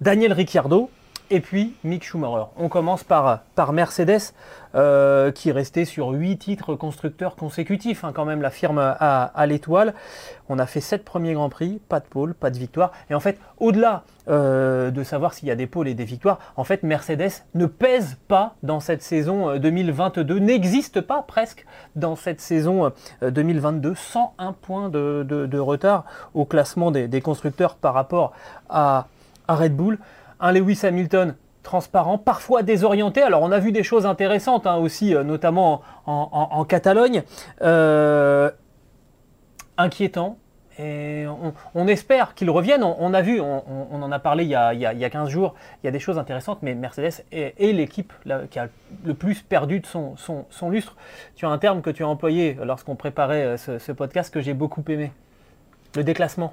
Daniel Ricciardo, et puis Mick Schumacher. On commence par, par Mercedes, euh, qui restait sur 8 titres constructeurs consécutifs, hein, quand même la firme à, l'étoile. On a fait 7 premiers Grands Prix, pas de pôle, pas de victoire. Et en fait, au-delà euh, de savoir s'il y a des pôles et des victoires, en fait, Mercedes ne pèse pas dans cette saison 2022, euh, n'existe pas presque dans cette saison 2022, 101 points de, retard au classement des, constructeurs par rapport à, Red Bull un Lewis Hamilton transparent, parfois désorienté. Alors on a vu des choses intéressantes hein, aussi, euh, notamment en, Catalogne. Inquiétant. Et on, espère qu'il revienne. On, a vu, on, en a parlé il y a, 15 jours, il y a des choses intéressantes, mais Mercedes est, l'équipe qui a le plus perdu de son, lustre. Tu as un terme que tu as employé lorsqu'on préparait euh, ce, podcast que j'ai beaucoup aimé, le déclassement.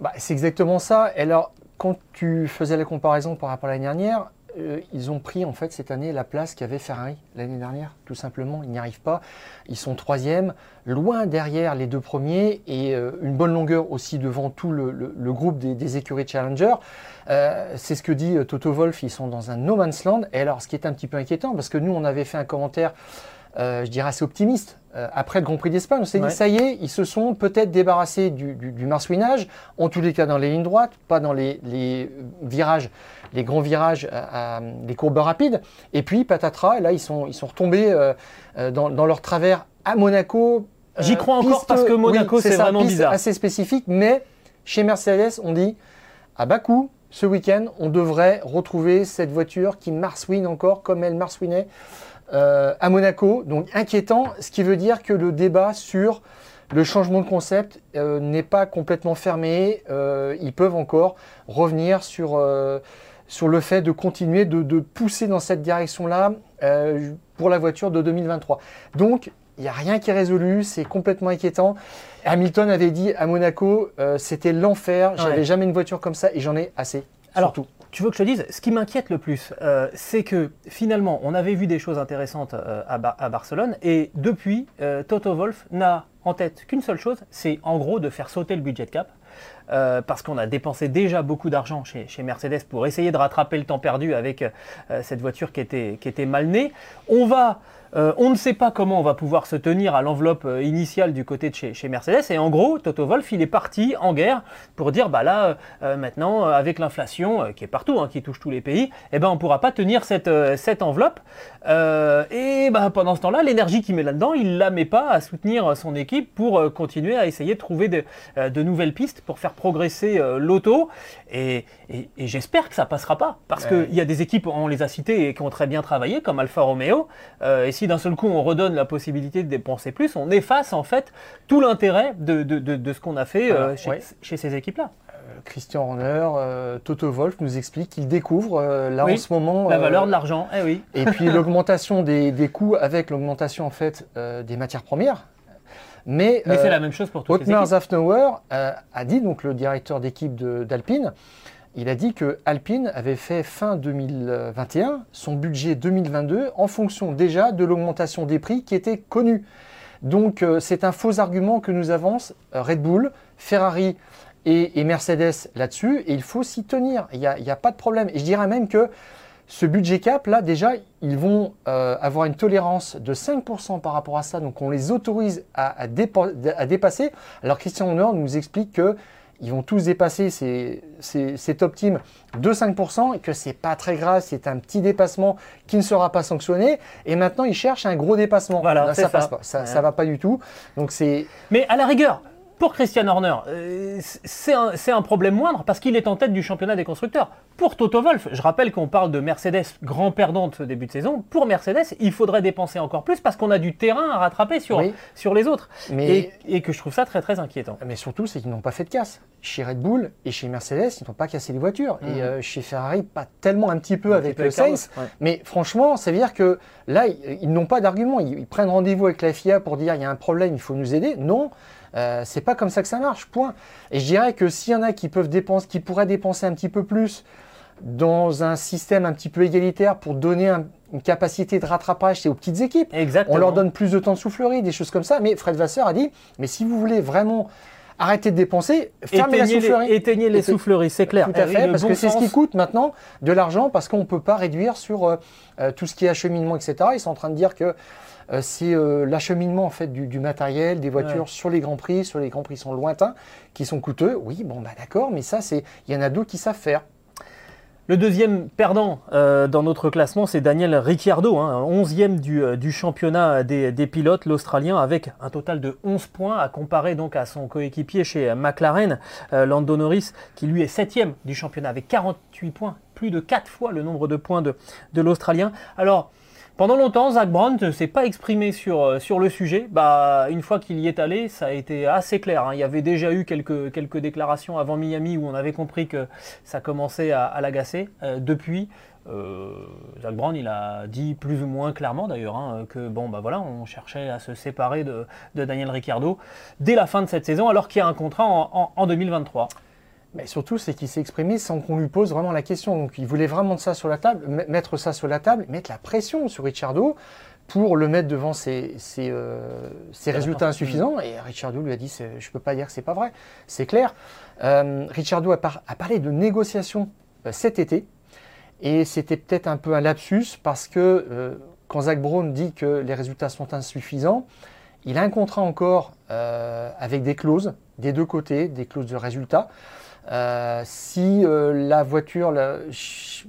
Bah, c'est exactement ça. Alors, quand tu faisais la comparaison par rapport à l'année dernière, euh, ils ont pris en fait cette année la place qu'avait Ferrari l'année dernière, tout simplement. Ils n'y arrivent pas. Ils sont troisième, loin derrière les deux premiers et euh, une bonne longueur aussi devant tout le, groupe des, écuries Challenger. Euh, c'est ce que dit Toto Wolf. Ils sont dans un no man's land. Et alors, ce qui est un petit peu inquiétant, parce que nous, on avait fait un commentaire je dirais assez optimiste. après le Grand Prix d'Espagne, on s'est dit, ça y est, ils se sont peut-être débarrassés du, du, marsouinage, en tous les cas dans les lignes droites, pas dans les, les virages les grands virages, à, les courbes rapides. Et puis, patatras, là, ils sont, ils sont retombés euh, euh, dans, leur travers à Monaco. J'y crois encore parce que Monaco, c'est vraiment bizarre. assez spécifique, mais chez Mercedes, on dit à bas coût, ce week-end, on devrait retrouver cette voiture qui marsouine encore comme elle marsouinait euh, à Monaco. Donc inquiétant, ce qui veut dire que le débat sur le changement de concept n'est pas complètement fermé. ils peuvent encore revenir sur sur le fait de continuer de, pousser dans cette direction-là euh, pour la voiture de 2023. Donc, il n'y a rien qui est résolu, c'est complètement inquiétant. Hamilton avait dit à Monaco, euh, c'était l'enfer, j'avais jamais une voiture comme ça et j'en ai assez. Alors, tu veux que je te dise, ce qui m'inquiète le plus, euh, c'est que finalement, on avait vu des choses intéressantes à, à, Barcelone et depuis, Toto Wolf n'a en tête qu'une seule chose, c'est en gros de faire sauter le budget cap. Euh, parce qu'on a dépensé déjà beaucoup d'argent chez, Mercedes pour essayer de rattraper le temps perdu avec euh, cette voiture qui était mal née. On va euh, on ne sait pas comment on va pouvoir se tenir à l'enveloppe euh, initiale du côté de chez, Mercedes. Et en gros, Toto Wolf, il est parti en guerre pour dire, bah là, euh, maintenant, avec l'inflation qui est partout, hein, qui touche tous les pays, eh ben, on ne pourra pas tenir cette, cette enveloppe. et bah, pendant ce temps-là, l'énergie qu'il met là-dedans, il ne la met pas à soutenir son équipe pour continuer à essayer de trouver de, nouvelles pistes pour faire progresser l'auto. Et, j'espère que ça passera pas, parce qu'il y a des équipes, on les a citées, et qui ont très bien travaillé, comme Alfa Romeo. et si d'un seul coup on redonne la possibilité de dépenser plus, on efface en fait tout l'intérêt de, ce qu'on a fait euh, chez, ces équipes-là. Euh, Christian Horner, euh, Toto Wolf nous explique qu'il découvre là en ce moment la valeur de l'argent. Eh oui. et puis (laughs) l'augmentation des, coûts avec l'augmentation en fait des matières premières. Mais, c'est la même chose pour toutes les Zafnauer a dit, donc le directeur d'équipe d'Alpine, il a dit que Alpine avait fait fin 2021 son budget 2022 en fonction déjà de l'augmentation des prix qui était connue. Donc euh, c'est un faux argument que nous avance euh, Red Bull, Ferrari et, Mercedes là-dessus et il faut s'y tenir. Il n'y a, pas de problème. Et je dirais même que ce budget cap, là, déjà, ils vont euh, avoir une tolérance de 5% par rapport à ça. Donc, on les autorise à, à, dépasser. Alors, Christian Honor nous explique que ils vont tous dépasser ces, ces, top teams de 5% et que c'est pas très grave, c'est un petit dépassement qui ne sera pas sanctionné. Et maintenant, ils cherchent un gros dépassement. Voilà, ça, ça passe pas, ça, ça va pas du tout. Donc c'est. Mais à la rigueur, pour Christian Horner, euh, c'est un, problème moindre parce qu'il est en tête du championnat des constructeurs. Pour Toto Wolf, je rappelle qu'on parle de Mercedes grand perdant de début de saison. Pour Mercedes, il faudrait dépenser encore plus parce qu'on a du terrain à rattraper sur, sur les autres. Et, que je trouve ça très très inquiétant. Mais surtout, c'est qu'ils n'ont pas fait de casse. Chez Red Bull et chez Mercedes, ils n'ont pas cassé les voitures. Et mmh. euh, chez Ferrari, pas tellement un petit peu avec le Sainz. Mais franchement, ça veut dire que là, ils, n'ont pas d'argument. Ils, ils prennent rendez-vous avec la FIA pour dire il y a un problème, il faut nous aider. Non. Euh, c'est pas comme ça que ça marche, point. Et je dirais que s'il y en a qui peuvent dépenser, qui pourraient dépenser un petit peu plus dans un système un petit peu égalitaire pour donner une capacité de rattrapage, c'est aux petites équipes. Exactement. On leur donne plus de temps de soufflerie, des choses comme ça. Mais Fred Vasseur a dit, mais si vous voulez vraiment arrêter de dépenser, fermez la soufflerie. éteignez les souffleries, c'est clair. Tout à fait, parce que c'est ce qui coûte maintenant de l'argent, parce qu'on ne peut pas réduire sur euh, euh, tout ce qui est acheminement, etc. Ils sont en train de dire que euh, c'est euh, l'acheminement en fait du, matériel, des voitures sur les grands prix, sur les grands prix sont lointains, qui sont coûteux. Oui, bon bah d'accord, mais ça c'est, il y en a d'autres qui savent faire. Le deuxième perdant euh, dans notre classement, c'est Daniel Ricciardo, hein, 11e du, championnat des, pilotes, l'Australien, avec un total de 11 points à comparer donc à son coéquipier chez McLaren, Lando Norris, qui lui est 7e du championnat avec 48 points, plus de 4 fois le nombre de points de, de l'Australien. Alors, pendant longtemps, Zach Brown ne s'est pas exprimé sur, euh, sur le sujet. Bah, une fois qu'il y est allé, ça a été assez clair. Hein. Il y avait déjà eu quelques, déclarations avant Miami où on avait compris que ça commençait à, l'agacer. Euh, depuis, euh, Zach Brown, a dit plus ou moins clairement d'ailleurs hein, que bon bah voilà, on cherchait à se séparer de, Daniel Ricciardo dès la fin de cette saison, alors qu'il y a un contrat en 2023. Mais surtout, c'est qu'il s'est exprimé sans qu'on lui pose vraiment la question. Donc, il voulait vraiment ça sur la table, mettre ça sur la table, mettre la pression sur Ricciardo pour le mettre devant ses, euh, résultats insuffisants. Et Ricciardo lui a dit Je ne peux pas dire que c'est pas vrai. C'est clair. Euh, Ricciardo a, parlé de négociations euh, cet été. Et c'était peut-être un peu un lapsus parce que quand Zach Brown dit que les résultats sont insuffisants, il a un contrat encore avec des clauses des deux côtés, des clauses de résultats. Euh, si euh, la voiture chez,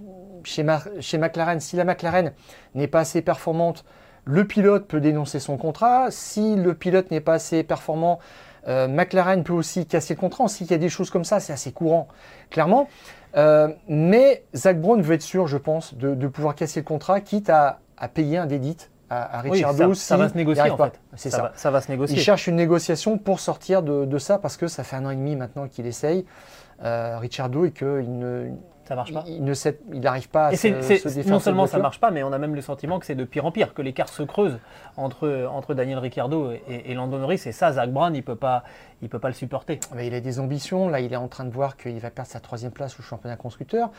chez, McLaren, si la McLaren n'est pas assez performante, le pilote peut dénoncer son contrat. Si le pilote n'est pas assez performant, euh, McLaren peut aussi casser le contrat. S'il y a des choses comme ça, c'est assez courant, clairement. mais Zach Brown veut être sûr, je pense, de, pouvoir casser le contrat, quitte à, payer un dédit à, Richard oui, ça, va se négocier en fait. C'est ça. ça. Va, se négocier. Il cherche une négociation pour sortir de, de ça parce que ça fait un an et demi maintenant qu'il essaye euh, Richardo et qu'il ne, ça marche pas. Il n'arrive pas à et se, Non seulement ça marche pas, mais on a même le sentiment que c'est de pire en pire, que l'écart se creuse entre, entre Daniel Ricciardo et, et Lando Norris. Et ça, Zach Brown, il peut pas, il peut pas le supporter. Mais il a des ambitions. Là, il est en train de voir qu'il va perdre sa troisième place au championnat constructeur.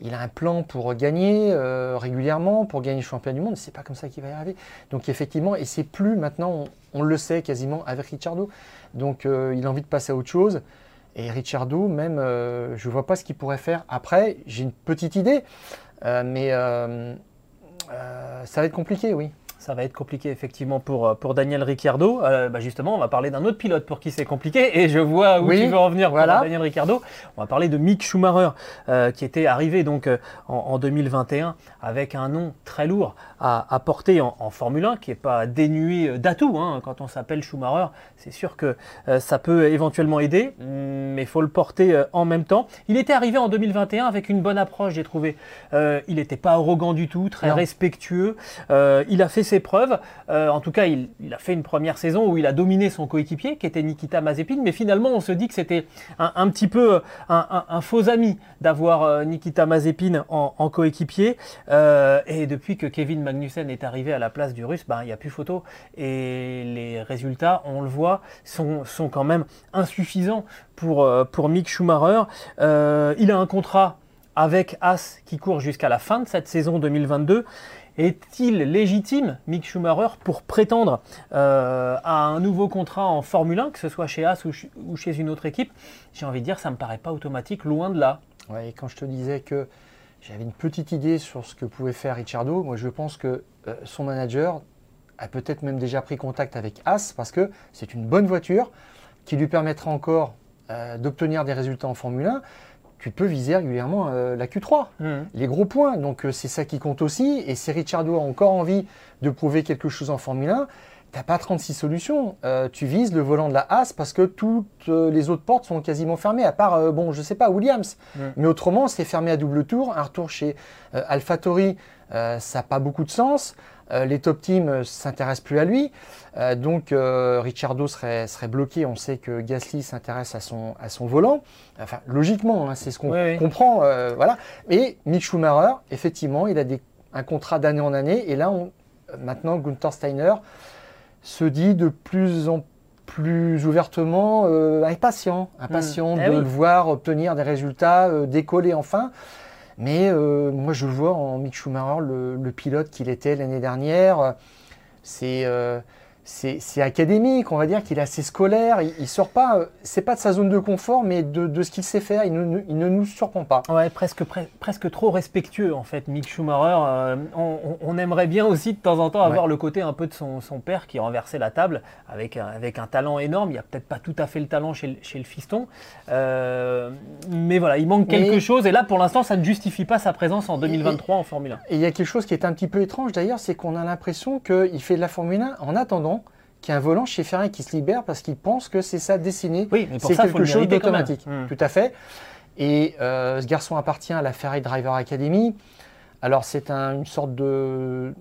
Il a un plan pour gagner euh, régulièrement, pour gagner le championnat du monde. C'est pas comme ça qu'il va y arriver. Donc effectivement, et c'est plus maintenant, on, le sait quasiment avec Ricciardo. Donc euh, il a envie de passer à autre chose. Et Richardo, même, euh, je ne vois pas ce qu'il pourrait faire après. J'ai une petite idée, euh, mais euh, ça va être compliqué, oui. Ça va être compliqué effectivement pour, pour Daniel Ricciardo. Euh, bah, justement, on va parler d'un autre pilote pour qui c'est compliqué et je vois où tu veux en venir voilà. Daniel Ricciardo. On va parler de Mick Schumacher euh, qui était arrivé donc en, 2021 avec un nom très lourd à, porter en, Formule 1 qui n'est pas dénué d'atouts. Hein. Quand on s'appelle Schumacher, c'est sûr que ça peut éventuellement aider, mais il faut le porter en même temps. Il était arrivé en 2021 avec une bonne approche, j'ai trouvé. il n'était pas arrogant du tout, très respectueux. il a fait preuves. Euh, en tout cas, il, a fait une première saison où il a dominé son coéquipier, qui était Nikita Mazepin. Mais finalement, on se dit que c'était un, petit peu un, faux ami d'avoir euh, Nikita Mazepin en, coéquipier. Euh, et depuis que Kevin Magnussen est arrivé à la place du Russe, ben, il n'y a plus photo. Et les résultats, on le voit, sont, sont quand même insuffisants pour, pour Mick Schumacher. il a un contrat avec As qui court jusqu'à la fin de cette saison 2022. Est-il légitime, Mick Schumacher, pour prétendre euh, à un nouveau contrat en Formule 1, que ce soit chez As ou, chez une autre équipe? J'ai envie de dire, ça ne me paraît pas automatique, loin de là. Ouais, quand je te disais que j'avais une petite idée sur ce que pouvait faire Ricciardo, moi je pense que euh, son manager a peut-être même déjà pris contact avec As, parce que c'est une bonne voiture qui lui permettra encore d'obtenir des résultats en Formule 1, tu peux viser régulièrement la Q3, mmh. les gros points. Donc c'est ça qui compte aussi. Et si Ricciardo a encore envie de prouver quelque chose en Formule 1, T'as pas 36 solutions. Euh, tu vises le volant de la Haas parce que toutes euh, les autres portes sont quasiment fermées, à part, euh, bon, je sais pas, Williams. Mais autrement, c'est fermé à double tour. Un retour chez AlphaTauri, ça n'a pas beaucoup de sens. les top teams s'intéressent plus à lui. donc, Ricciardo serait, serait bloqué. On sait que Gasly s'intéresse à son, à son volant. Enfin, logiquement, hein, c'est ce qu'on comprend. voilà. Et Mick Schumacher, effectivement, il a des, un contrat d'année en année. Et là, on, maintenant, Gunther Steiner se dit de plus en plus ouvertement euh, impatient, impatient hmm. de eh le voir obtenir des résultats, euh, décoller enfin. Mais euh, moi, je vois en Mick Schumacher, le pilote qu'il était l'année dernière. C'est c'est académique, on va dire qu'il est assez scolaire, il, ne sort pas, euh, c'est pas de sa zone de confort, mais de, ce qu'il sait faire, il ne, nous surprend pas. Ouais, presque, presque trop respectueux en fait, Mick Schumacher. Euh, on, aimerait bien aussi de temps en temps avoir le côté un peu de son, père qui renversait la table avec, avec un talent énorme. Il n'y a peut-être pas tout à fait le talent chez, le fiston, euh, mais voilà, il manque quelque chose et là pour l'instant ça ne justifie pas sa présence en 2023 en Formule 1. Et il y a quelque chose qui est un petit peu étrange d'ailleurs, c'est qu'on a l'impression qu'il fait de la Formule 1 en attendant qu'il y a un volant chez Ferrari qui se libère parce qu'il pense que c'est sa destinée. Oui, c'est quelque chose d'automatique. Hmm. Tout à fait. Et euh, ce garçon appartient à la Ferrari Driver Academy. Alors c'est une sorte de,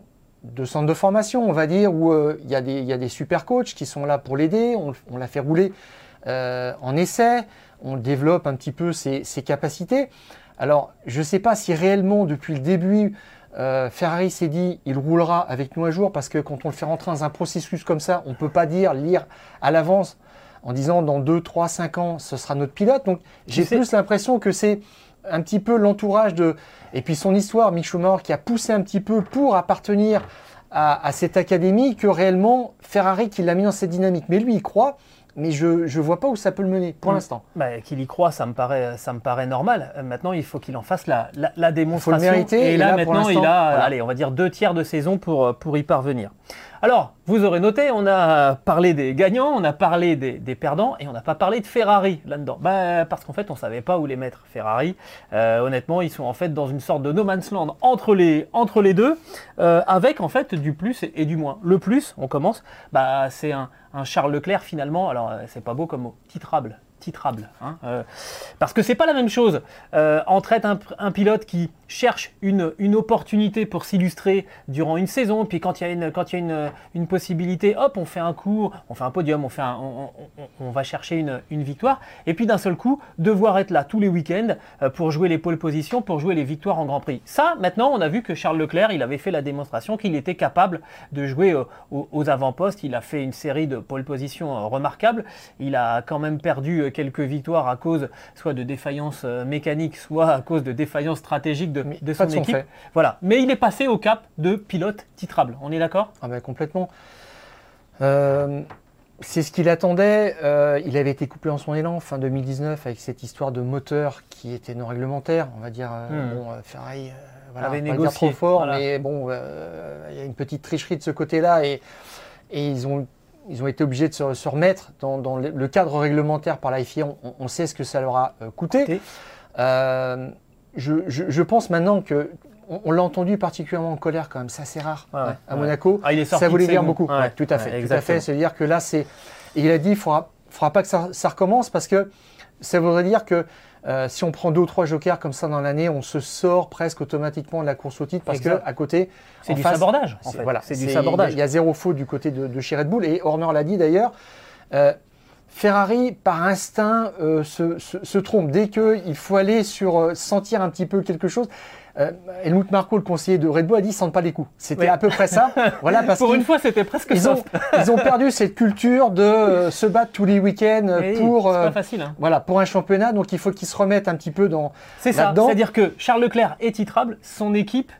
centre de formation, on va dire, où euh, il y, a des super coachs qui sont là pour l'aider. On, l'a fait rouler euh, en essai. On développe un petit peu ses capacités. Alors je ne sais pas si réellement depuis le début euh, Ferrari s'est dit, il roulera avec nous un jour parce que quand on le fait rentrer dans un processus comme ça, on ne peut pas dire, lire à l'avance en disant dans 2, 3, 5 ans, ce sera notre pilote. Donc j'ai plus l'impression que c'est un petit peu l'entourage de... Et puis son histoire, Mick Schumacher, qui a poussé un petit peu pour appartenir à, à cette académie que réellement Ferrari qui l'a mis dans cette dynamique. Mais lui, il croit mais je ne vois pas où ça peut le mener pour mm. l'instant. Bah, qu'il y croit, ça me paraît, ça me paraît normal. Euh, maintenant, il faut qu'il en fasse la, la, démonstration. Il faut le mériter. Et, là, maintenant, il a, allez, on va dire deux tiers de saison pour, euh, pour y parvenir. Alors, vous aurez noté, on a parlé des gagnants, on a parlé des, perdants et on n'a pas parlé de Ferrari là-dedans. Bah, parce qu'en fait, on ne savait pas où les mettre. Ferrari, euh, honnêtement, ils sont en fait dans une sorte de no man's land entre les, entre les deux, avec en fait du plus et, du moins. Le plus, on commence, bah, c'est un, un Charles Leclerc finalement, alors euh, c'est pas beau comme mot, titrable, titrable. Hein, euh, parce que c'est pas la même chose euh, entre être un, pilote qui cherche une, une opportunité pour s'illustrer durant une saison, puis quand il y a, une, quand y a une, une, possibilité, hop, on fait un coup, on fait un podium, on, fait on, on, va chercher une, une, victoire, et puis d'un seul coup, devoir être là tous les week-ends euh, pour jouer les pole positions, pour jouer les victoires en Grand Prix. Ça, maintenant, on a vu que Charles Leclerc, il avait fait la démonstration qu'il était capable de jouer aux, aux avant-postes, il a fait une série de pole positions remarquables, il a quand même perdu quelques victoires à cause soit de défaillances euh, mécaniques, soit à cause de défaillances stratégiques de, de son équipe. Voilà. Mais il est passé au cap de pilote titrable. On est d'accord? Ah ben complètement. Euh, c'est ce qu'il attendait. Euh, il avait été couplé en son élan fin 2019 avec cette histoire de moteur qui était non réglementaire. On va dire, hmm. bon, Ferrari, voilà, avait négocié. trop fort, mais bon, il y a une petite tricherie de ce côté-là et, et ils ont ils ont été obligés de se, remettre dans, le cadre réglementaire par la FIA. On, sait ce que ça leur a euh, coûté. Euh, je, pense maintenant que on, l'a entendu particulièrement en colère quand même. C'est assez rare hein, à Monaco. Ah, ça voulait dire beaucoup. tout à fait. tout à fait. C'est-à-dire que là, c'est. il a dit, il faudra, faudra pas que ça, ça recommence parce que ça voudrait dire que euh, si on prend deux ou trois jokers comme ça dans l'année, on se sort presque automatiquement de la course au titre parce qu'à que à côté, c'est du sabordage. En fait. Voilà, c'est du sabordage. Il y, a zéro faute du côté de, de chez Red Bull et Horner l'a dit d'ailleurs. Euh, Ferrari, par instinct, euh, se, se, trompe. Dès qu'il faut aller sur sentir un petit peu quelque chose, euh, Helmut Marko, le conseiller de Red Bull, a dit sentent pas les coups. C'était à peu près ça. (laughs) Voilà, parce Pour une fois, c'était presque ils ont, (laughs) ils ont perdu cette culture de euh, se battre tous les week-ends pour, euh, facile, hein. voilà, pour un championnat. Donc il faut qu'ils se remettent un petit peu dans. C'est ça. C'est-à-dire que Charles Leclerc est titrable, son équipe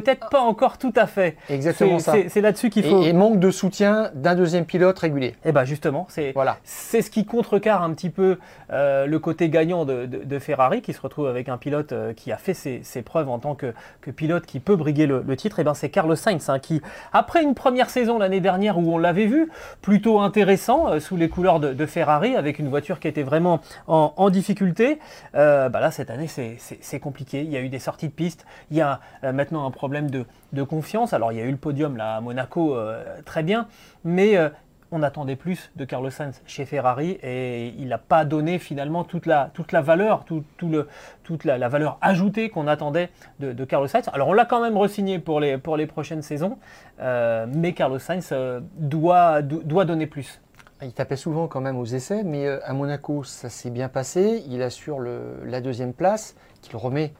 peut-être pas encore tout à fait. Exactement ça. C'est là-dessus qu'il faut. Et, et manque de soutien d'un deuxième pilote régulier. Eh ben justement, c'est Voilà. c'est ce qui contrecarre un petit peu euh, le côté gagnant de, de- de Ferrari, qui se retrouve avec un pilote euh, qui a fait ses, ses preuves en tant que, que pilote qui peut briguer le, le titre. Et ben c'est Carlos Sainz hein, qui, après une première saison l'année dernière où on l'avait vu plutôt intéressant euh, sous les couleurs de, de Ferrari, avec une voiture qui était vraiment en, en difficulté, bah là cette année c'est- compliqué. Il y a eu des sorties de piste, il y a maintenant un problème de, de confiance. Alors il y a eu le podium là à Monaco, euh, très bien, mais euh, on attendait plus de Carlos Sainz chez Ferrari et il n'a pas donné finalement toute la, toute la valeur, tout, tout le, toute la, valeur ajoutée qu'on attendait de, Carlos Sainz. Alors on l'a quand même re-signé pour les, pour les prochaines saisons, euh, mais Carlos Sainz doit, do- doit donner plus. Il tapait souvent quand même aux essais, mais à Monaco, ça s'est bien passé. Il assure la deuxième place, qu'il remet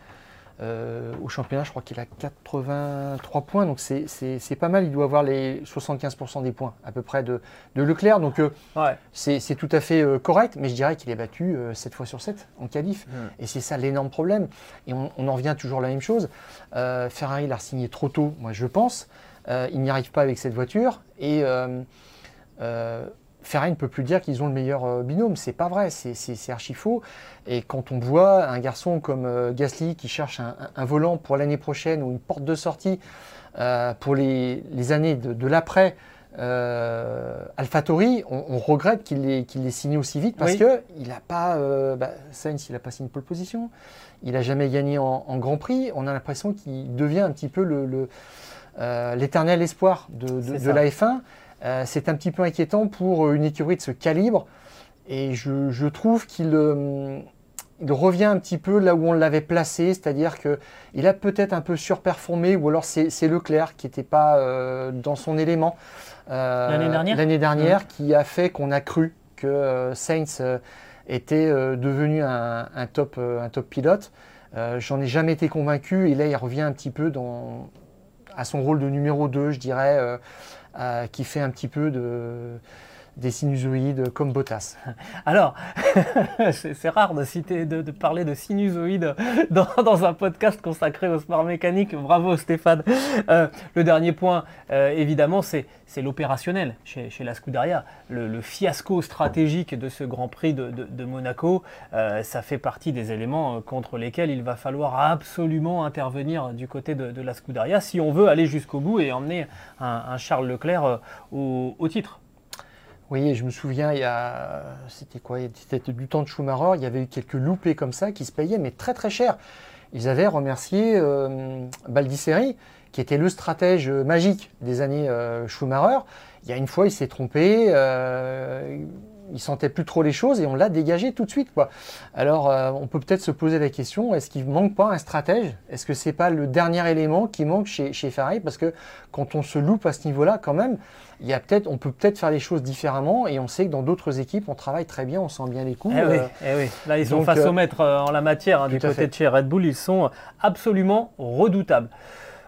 euh, au championnat. Je crois qu'il a 83 points, donc c'est- pas mal. Il doit avoir les 75% des points à peu près de, de Leclerc, donc euh, Ouais. c'est tout à fait euh, correct. Mais je dirais qu'il est battu 7 fois sur 7 en qualif. Et c'est ça l'énorme problème. Et on, on en revient toujours à la même chose. Ferrari l'a signé trop tôt, moi je pense. Il n'y arrive pas avec cette voiture. Et Ferrari ne peut plus dire qu'ils ont le meilleur euh, binôme. C'est pas vrai, c'est- archi faux. Et quand on voit un garçon comme euh, Gasly qui cherche un, volant pour l'année prochaine ou une porte de sortie euh, pour les, les années de, de l'après, euh, AlphaTauri, on, on regrette qu'il ait, qu'il ait signé aussi vite parce Oui. que il n'a pas, euh, bah, Sainz, il n'a pas signé pole position, il n'a jamais gagné en, en Grand Prix. On a l'impression qu'il devient un petit peu le- le, euh, l'éternel espoir de, de- la F1. Euh, c'est un petit peu inquiétant pour une écurie de ce calibre. Et je, je trouve qu'il euh, il revient un petit peu là où on l'avait placé, c'est-à-dire qu'il a peut-être un peu surperformé, ou alors c'est Leclerc qui n'était pas euh, dans son élément euh, L'année dernière dernière, qui a fait qu'on a cru que euh, Sainz euh, était euh, devenu un, un top, euh, un top pilote. Euh, J'en ai jamais été convaincu, et là il revient un petit peu dans, à son rôle de numéro 2, je dirais, euh, euh, qui fait un petit peu de, des sinusoïdes comme Bottas. (laughs) Alors, (laughs) c'est rare de, citer, de, parler de sinusoïdes (laughs) dans, un podcast consacré au sport mécanique. Bravo Stéphane. Euh, le dernier point, euh, évidemment, c'est l'opérationnel chez, la Scuderia. Le, fiasco stratégique de ce Grand Prix de, Monaco, euh, ça fait partie des éléments contre lesquels il va falloir absolument intervenir du côté de, la Scuderia si on veut aller jusqu'au bout et emmener un, Charles Leclerc au titre. Oui, je me souviens, il y a, c'était quoi C'était du temps de Schumacher. Il y avait eu quelques loupés comme ça qui se payaient, mais très très cher. Ils avaient remercié euh, Baldisseri, qui était le stratège magique des années euh, Schumacher. Il y a une fois, il s'est trompé. euh, il sentait plus trop les choses et on l'a dégagé tout de suite. Quoi. Alors, euh, on peut peut-être se poser la question est-ce qu'il manque pas un stratège? Est-ce que c'est pas le dernier élément qui manque chez, chez Ferrari? Parce que quand on se loupe à ce niveau-là, quand même, il y a peut-être, on peut peut-être faire les choses différemment et on sait que dans d'autres équipes, on travaille très bien, on sent bien les coups. Eh oui, euh, eh oui. Là, ils sont donc, face euh, au maître en la matière hein, du côté fait. de chez Red Bull. Ils sont absolument redoutables.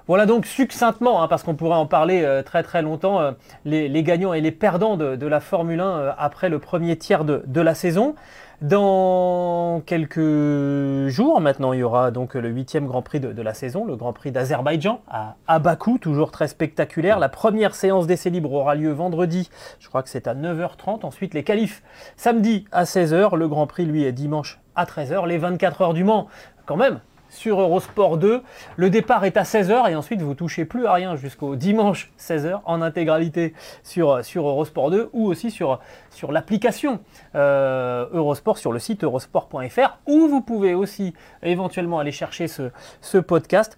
Voilà donc succinctement, hein, parce qu'on pourrait en parler euh, très très longtemps, euh, les, gagnants et les perdants de, la Formule 1 euh, après le premier tiers de, la saison. Dans quelques jours maintenant, il y aura donc le huitième Grand Prix de, la saison, le Grand Prix d'Azerbaïdjan à, à Bakou, toujours très spectaculaire. La première séance d'essai libre aura lieu vendredi, je crois que c'est à 9h30. Ensuite, les qualifs samedi à 16h. Le Grand Prix, lui, est dimanche à 13h. Les 24 heures du Mans, quand même, sur Eurosport 2. Le départ est à 16h et ensuite vous touchez plus à rien jusqu'au dimanche 16h en intégralité sur, Eurosport 2 ou aussi sur, l'application euh, Eurosport sur le site eurosport.fr où vous pouvez aussi éventuellement aller chercher ce podcast.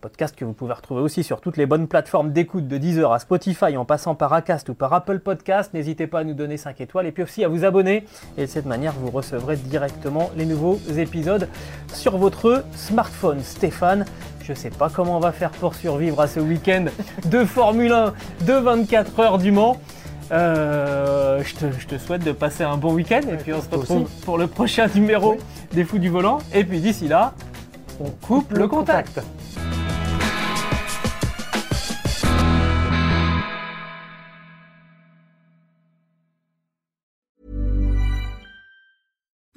Podcast que vous pouvez retrouver aussi sur toutes les bonnes plateformes d'écoute de Deezer à Spotify en passant par Acast ou par Apple Podcast. N'hésitez pas à nous donner 5 étoiles et puis aussi à vous abonner. Et de cette manière, vous recevrez directement les nouveaux épisodes sur votre smartphone. Stéphane, je ne sais pas comment on va faire pour survivre à ce week-end de Formule 1 de 24 heures du Mans. Euh, je, te, je te souhaite de passer un bon week-end et puis on se retrouve aussi. pour le prochain numéro des Fous du Volant. Et puis d'ici là, on coupe le contact.